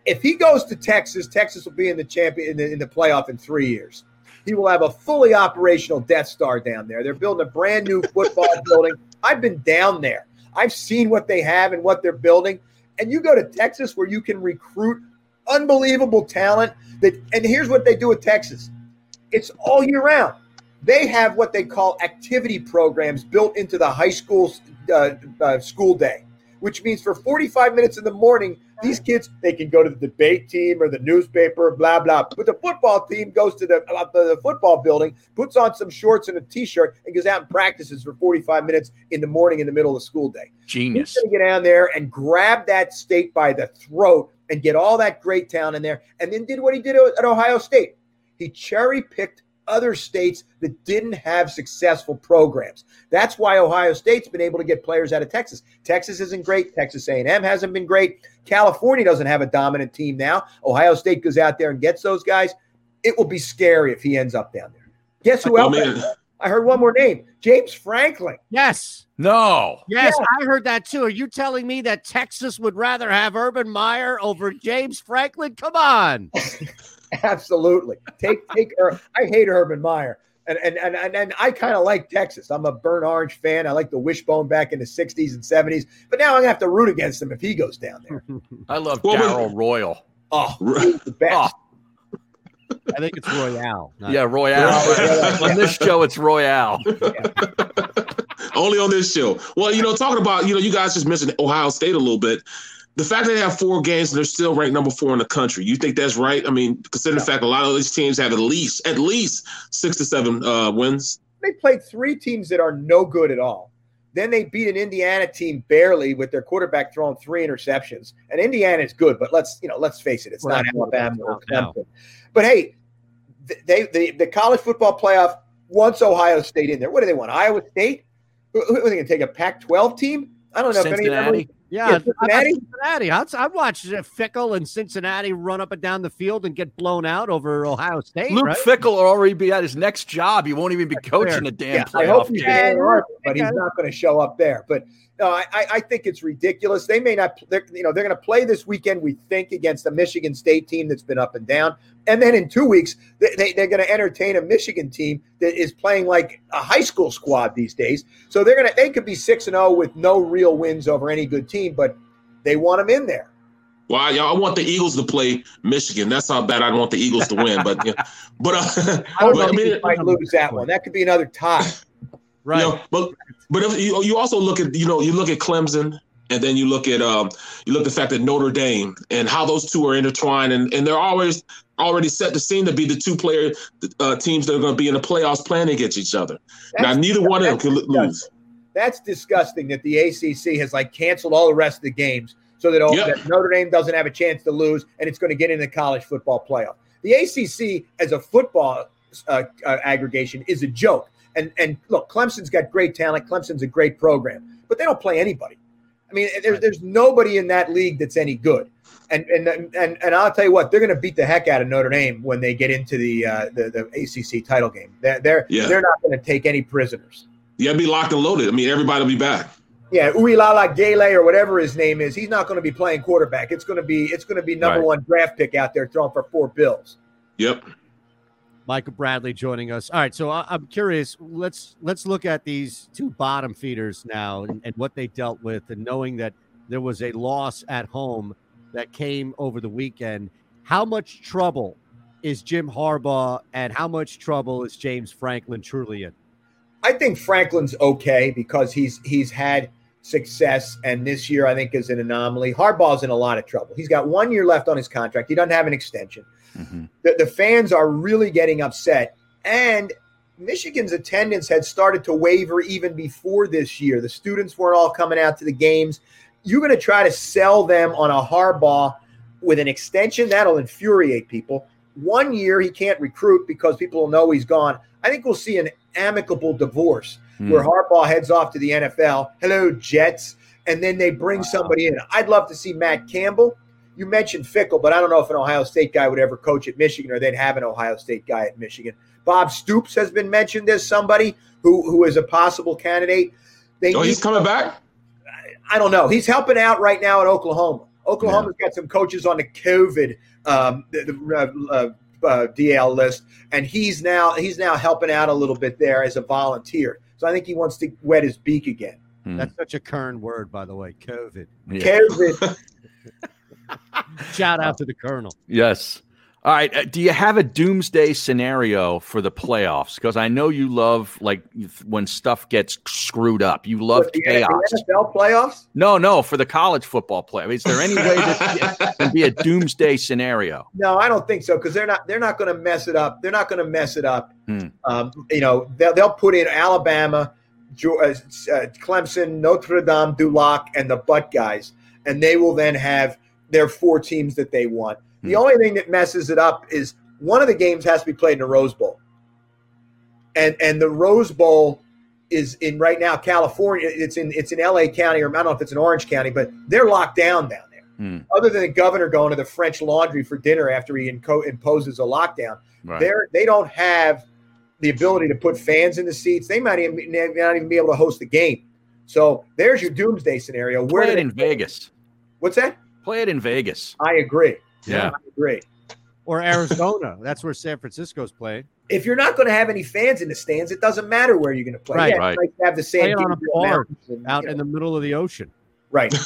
If he goes to Texas, Texas will be in the champion in the, in the playoff in three years. He will have a fully operational Death Star down there. They're building a brand new football building. I've been down there. I've seen what they have and what they're building. And you go to Texas where you can recruit unbelievable talent. That and here's what they do with Texas. It's all year round. They have what they call activity programs built into the high school uh, uh, school day, which means for 45 minutes in the morning, these kids they can go to the debate team or the newspaper, blah blah. But the football team goes to the, uh, the football building, puts on some shorts and a t-shirt, and goes out and practices for 45 minutes in the morning in the middle of the school day. Genius. He's to get down there and grab that state by the throat and get all that great talent in there. And then did what he did at Ohio State. He cherry picked other states that didn't have successful programs. That's why Ohio State's been able to get players out of Texas. Texas isn't great. Texas A&M hasn't been great. California doesn't have a dominant team now. Ohio State goes out there and gets those guys. It will be scary if he ends up down there. Guess who Oh, else? man. I heard one more name. James Franklin. Yes. No. Yes, I heard that too. Are you telling me that Texas would rather have Urban Meyer over James Franklin? Come on. Absolutely. Take take Ur- I hate Urban Meyer. And and and and, and I kind of like Texas. I'm a burnt orange fan. I like the wishbone back in the 60s and 70s. But now I'm gonna have to root against him if he goes down there. I love Well, but- Darrell Royal. Oh, the best. Ah. I think it's Royale. not- Yeah, Royale. On this show, it's Royale. Only on this show. Well, you know, talking about, you know, you guys just mentioned Ohio State a little bit. The fact that they have four games and they're still ranked number four in the country, you think that's right? I mean, considering the fact a lot of these teams have at least at least six to seven uh, wins. They played three teams that are no good at all. Then they beat an Indiana team barely with their quarterback throwing three interceptions. And Indiana is good, but let's you know, let's face it, it's Well, not that's Alabama or it's about Clemson. But hey, th- they the, the college football playoff wants Ohio State in there. What do they want? Iowa State? Who, who are they going to take a Pac-12 team? I don't know if any of them. Cincinnati. Yeah, Yeah, Cincinnati? Cincinnati. I'd, I'd uh, Fickell and Cincinnati run up and down the field and get blown out over Ohio State. Luke right? Fickell will already be at his next job. He won't even be coaching fair. a damn Yeah, I hope playoff he's game. in Ann Arbor, but he's not going to show up there. But no, I, I I think it's ridiculous. They may not, they're, you know, they're going to play this weekend. We think against the Michigan State team that's been up and down, and then in two weeks they, they, they're going to entertain a Michigan team that is playing like a high school squad these days. So they're going to they could be six and zero with no real wins over any good team, but they want them in there. Well, I, I want the Eagles to play Michigan. That's how bad I want the Eagles to win. But, yeah. but, uh, I don't but, know I mean, they might lose that one. That could be another tie. Right. You know, but but if you you also look at you know you look at Clemson and then you look at um you look at the fact that Notre Dame and how those two are intertwined and and they're always already set the scene to be the two player uh, teams that are going to be in the playoffs playing against each other. now neither one of them can lo- lose. That's disgusting that the ACC has like canceled all the rest of the games so that, all, Yep. that Notre Dame doesn't have a chance to lose and it's going to get in the college football playoff. The ACC as a football uh, uh, aggregation is a joke. And and look, Clemson's got great talent. Clemson's a great program, but they don't play anybody. I mean, there's there's nobody in that league that's any good. And and and and I'll tell you what, they're going to beat the heck out of Notre Dame when they get into the uh, the, the ACC title game. They're they're, Yeah. they're not going to take any prisoners. Yeah, be locked and loaded. I mean, everybody will be back. Yeah, Uiagalelei or whatever his name is, he's not going to be playing quarterback. It's going to be it's going to be number Right. one draft pick out there throwing for four bills. Yep. Michael Bradley joining us. All right, so I, I'm curious. Let's let's look at these two bottom feeders now and, and what they dealt with, and knowing that there was a loss at home that came over the weekend. How much trouble is Jim Harbaugh, and how much trouble is James Franklin truly in? I think Franklin's okay because he's he's had success, and this year I think is an anomaly. Harbaugh's in a lot of trouble. He's got one year left on his contract. He doesn't have an extension. The, the fans are really getting upset, and Michigan's attendance had started to waver even before this year. The students weren't all coming out to the games. You're going to try to sell them on a Harbaugh with an extension that'll infuriate people. One year he can't recruit because people will know he's gone. I think we'll see an amicable divorce Hmm. where Harbaugh heads off to the NFL. Hello, Jets. And then they bring somebody in. I'd love to see Matt Campbell. You mentioned Fickell, but I don't know if an Ohio State guy would ever coach at Michigan or they'd have an Ohio State guy at Michigan. Bob Stoops has been mentioned as somebody who, who is a possible candidate. They Oh, he's need- coming back. I don't know. He's helping out right now at Oklahoma. Oklahoma's got some coaches on the COVID um, the, the, uh, uh, DL list, and he's now he's now helping out a little bit there as a volunteer. So I think he wants to wet his beak again. That's such a kern word, by the way. COVID. COVID. Shout out to the Colonel. Yes. All right. uh, do you have a doomsday scenario for the playoffs? Because I know you love like when stuff gets screwed up. You love the, chaos. the NFL playoffs? No, no, for the college football play. Is there any way this can be a doomsday scenario? No, I don't think so because they're not they're not going to mess it up. They're not going to mess it up. Hmm. Um, you know, they'll, they'll put in Alabama, Geo- uh, uh, Clemson, Notre Dame, Duloc, and the Butt guys, and they will then have their four teams that they want. The only thing that messes it up is one of the games has to be played in the Rose Bowl, and and the Rose Bowl is in right now California. It's in it's in L.A. County, or I don't know if it's in Orange County, but they're locked down down there Hmm. other than the governor going to the French Laundry for dinner after he inco- imposes a lockdown, Right. they're they don't have the ability to put fans in the seats. They might even not even be able to host the game. So there's your doomsday scenario. Where Play it in Vegas. What's that? Play it in Vegas. I agree. Yeah. I agree. Or Arizona. That's where San Francisco's playing. If you're not going to have any fans in the stands, it doesn't matter where you're going to play. Right. Yeah, Right. it's nice to have the Play San it on a Gabriel barn Mountains and, out you in the middle of the ocean. right.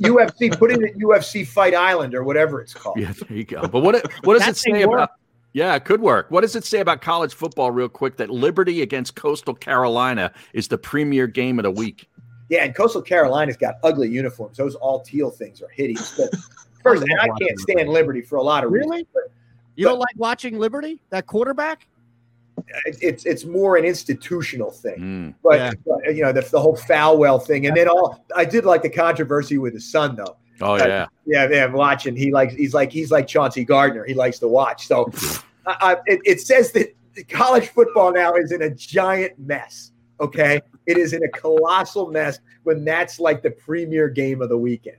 UFC, put in at UFC Fight Island or whatever it's called. Yeah, there you go. But what it- what does it say about? worked. Yeah, it could work. What does it say about college football, real quick? That Liberty against Coastal Carolina is the premier game of the week. Yeah, and Coastal Carolina's got ugly uniforms. Those all teal things are hideous. But first, and I can't stand Liberty for a lot of Really? reasons. But You don't like watching Liberty? That quarterback? it- it's it's more an institutional thing. Hmm. But, Yeah. but, you know the, the whole Falwell thing, and then all I did like the controversy with his son though. Oh Uh, yeah. yeah, yeah. I'm watching. He likes. He's like. He's like Chauncey Gardiner. He likes to watch. So, I, I, it, it says that college football now is in a giant mess. Okay, it is in a colossal mess when that's like the premier game of the weekend.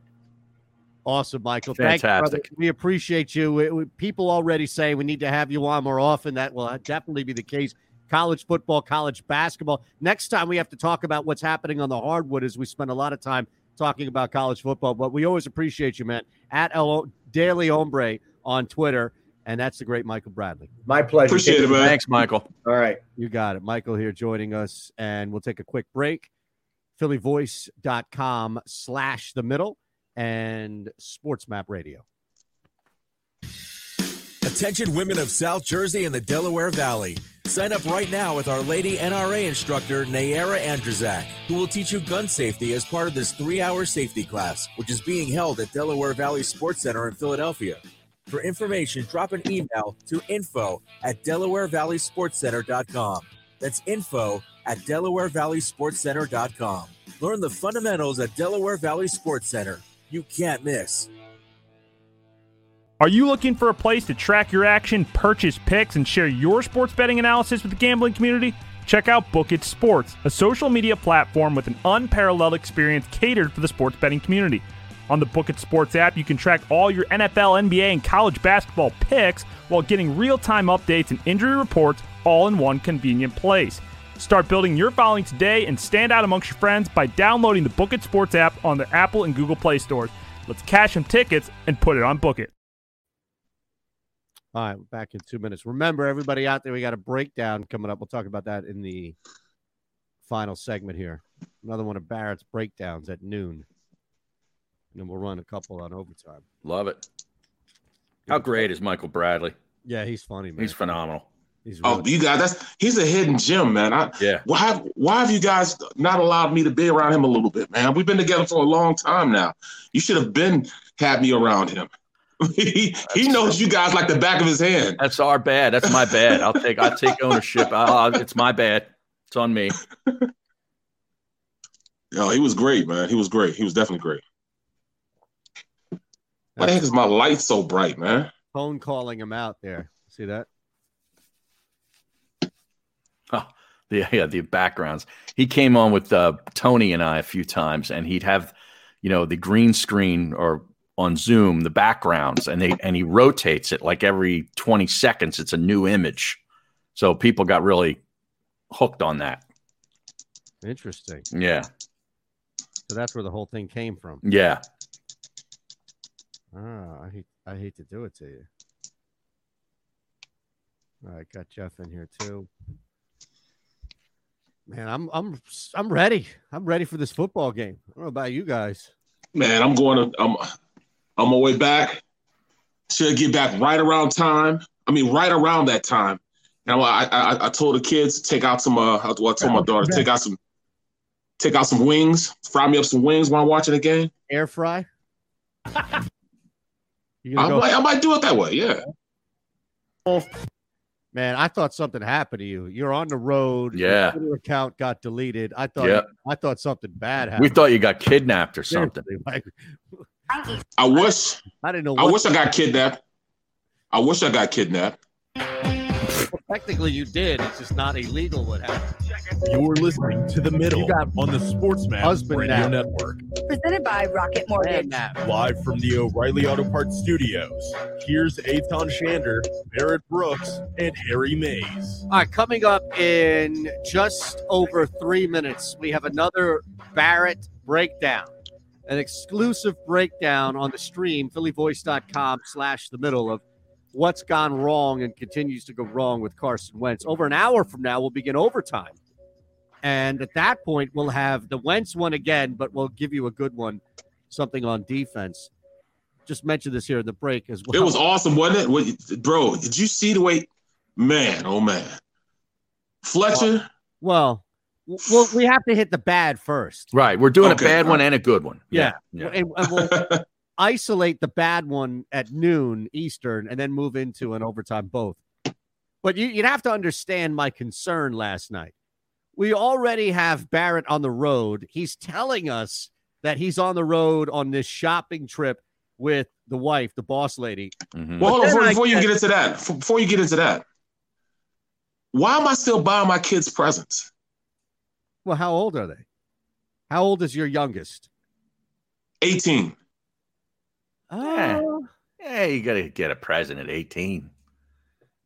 Awesome, Michael. Thank you, brother. Fantastic. We appreciate you. We- we- people already say we need to have you on more often. That will uh, definitely be the case. College football, college basketball. Next time we have to talk about what's happening on the hardwood, as we spend a lot of time talking about college football. But we always appreciate you, man. At El Daily Hombre on Twitter, and that's the great Michael Bradley. My pleasure. Appreciate it, man. Thanks, Michael. All right. You got it. Michael here joining us, and we'll take a quick break. PhillyVoice.com slash the middle and SportsMap Radio. Attention women of South Jersey and the Delaware Valley. Sign up right now with Our Lady NRA instructor Nayara Andrzak, who will teach you gun safety as part of this three hour safety class, which is being held at Delaware Valley Sports Center in Philadelphia. For information, drop an email to info at DelawareValleySportsCenter.com. That's info at DelawareValleySportsCenter.com. Learn the fundamentals at Delaware Valley Sports Center. You can't miss. Are you looking for a place to track your action, purchase picks, and share your sports betting analysis with the gambling community? check out Book It Sports, a social media platform with an unparalleled experience catered for the sports betting community. On the Book It Sports app, you can track all your NFL, NBA, and college basketball picks while getting real time updates and injury reports all in one convenient place. Start building your following today and stand out amongst your friends by downloading the Book It Sports app on the Apple and Google Play stores. Let's cash some tickets and put it on Book It. All right, we're back in two minutes. Remember, everybody out there, we got a breakdown coming up. We'll talk about that in the final segment here. Another one of Barrett's breakdowns at noon. And then we'll run a couple on overtime. Love it. How great is Michael Bradley? Yeah, he's funny, man. He's phenomenal. He's Oh, you guys, that's he's a hidden gem, man. I, Yeah. Why have why have you guys not allowed me to be around him a little bit, man? We've been together for a long time now. You should have been had me around him. he he knows you guys like the back of his hand. That's our bad. That's my bad. I'll take I'll take ownership. i it's my bad. It's on me. Yo, he was great, man. He was great. He was definitely great. Why the heck is my light so bright, man? Phone calling him out there. See that? Oh, the yeah, the backgrounds. He came on with uh, Tony and I a few times, and he'd have, you know, the green screen or on Zoom the backgrounds, and they and he rotates it like every twenty seconds. It's a new image, so people got really hooked on that. Interesting. Yeah, So that's where the whole thing came from. yeah. Ah, I hate I hate to do it to you. All right, got Jeff in here too. Man, I'm I'm I'm ready. I'm ready for this football game. I don't know about you guys. Man, I'm going to I'm on my way back. Should get back right around time. I mean, right around that time. Now I I, I told the kids take out some uh I told my daughter take out some take out some wings, fry me up some wings while I'm watching the game. Air fry. You I gonna go? might, I might do it that way. Yeah. Man, I thought something happened to you. You're on the road. Yeah. Twitter account got deleted. I thought Yeah. I thought something bad happened. We thought you got kidnapped or something. Like, I wish I didn't know. I wish I got kidnapped. I wish I got kidnapped. Technically, you did. It's just not illegal. What happened? You're listening to the middle You got on the Sportsman husband Radio nap. Network. Presented by Rocket Mortgage. Live from the O'Reilly Auto Parts Studios. Here's Eytan Shander, Barrett Brooks, and Harry Mayes. All right, coming up in just over three minutes, we have another Barrett breakdown, an exclusive breakdown on the stream, phillyvoice.com slash the middle of what's gone wrong and continues to go wrong with Carson Wentz. Over an hour from now, we'll begin overtime. And at that point, we'll have the Wentz one again, but we'll give you a good one, something on defense. Just mention this here in the break as well. It was awesome, wasn't it? What, bro, did you see the way? Man, oh man. Fletcher, Well, w- well, we have to hit the bad first. Right. We're doing Okay. a bad one and a good one. Yeah. Yeah. And, and we'll isolate the bad one at noon Eastern and then move into an overtime both. But you, you'd have to understand my concern last night. We already have Barrett on the road. He's telling us that he's on the road on this shopping trip with the wife, the boss lady. Mhm. well, hold on before, I before you get- get into that. Before you get into that, why am I still buying my kids presents? Well, how old are they? How old is your youngest? 18. Yeah. Oh, Yeah, you got to get a present at 18.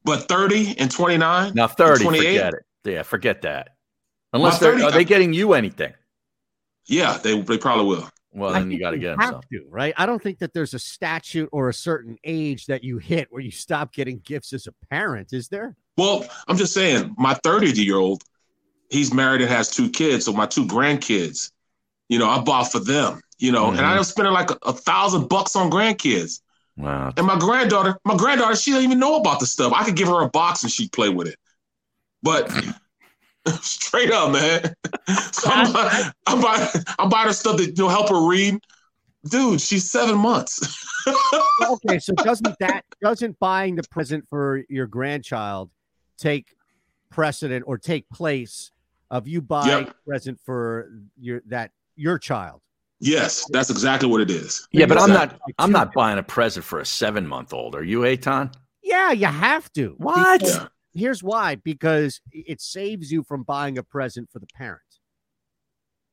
But 30 and 29? Now 30, 28? forget it. Yeah, forget that. Unless they're 30 are they getting you anything? Yeah, they, they probably will. Well, I then you got to get them have to, right? I don't think that there's a statute or a certain age that you hit where you stop getting gifts as a parent, is there? Well, I'm just saying, my 30 year old, he's married and has two kids. So my two grandkids, you know, I bought for them, you know, and Mhm. I'm spending like a, a thousand bucks on grandkids. Wow. And my granddaughter, my granddaughter, she doesn't even know about the stuff. I could give her a box and she'd play with it. But straight up, man. So I'm, buy- I'm, buying, I'm buying her stuff that you know help her read. Dude, she's seven months. okay, so doesn't that doesn't buying the present for your grandchild take precedent or take place of you buying Yep. a present for your that your child? Yes, that's exactly what it is. Yeah, but I'm not I'm not buying a present for a seven month old. Are you, Eytan? Yeah, you have to. What? Because, Yeah. here's why because it saves you from buying a present for the parent.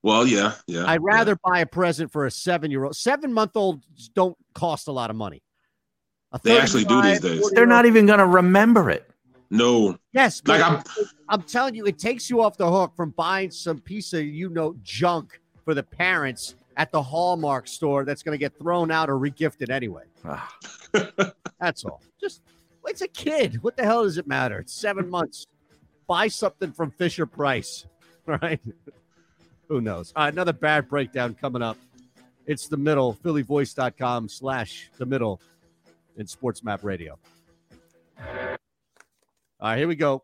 Well, yeah, yeah. I'd rather buy a present for a seven year old. Seven month olds don't cost a lot of money. A They actually do these days. They're not even going to remember it. No. Yes, Like, I'm- I'm, telling you, it takes you off the hook from buying some piece of you know junk for the parents at the Hallmark store that's going to get thrown out or regifted anyway. That's all. Just it's a kid. What the hell does it matter? It's seven months. Buy something from Fisher Price, right? Who knows? Right, another bad breakdown coming up. It's the middle, phillyvoice.com slash the middle in Sports Map Radio. All right, here we go.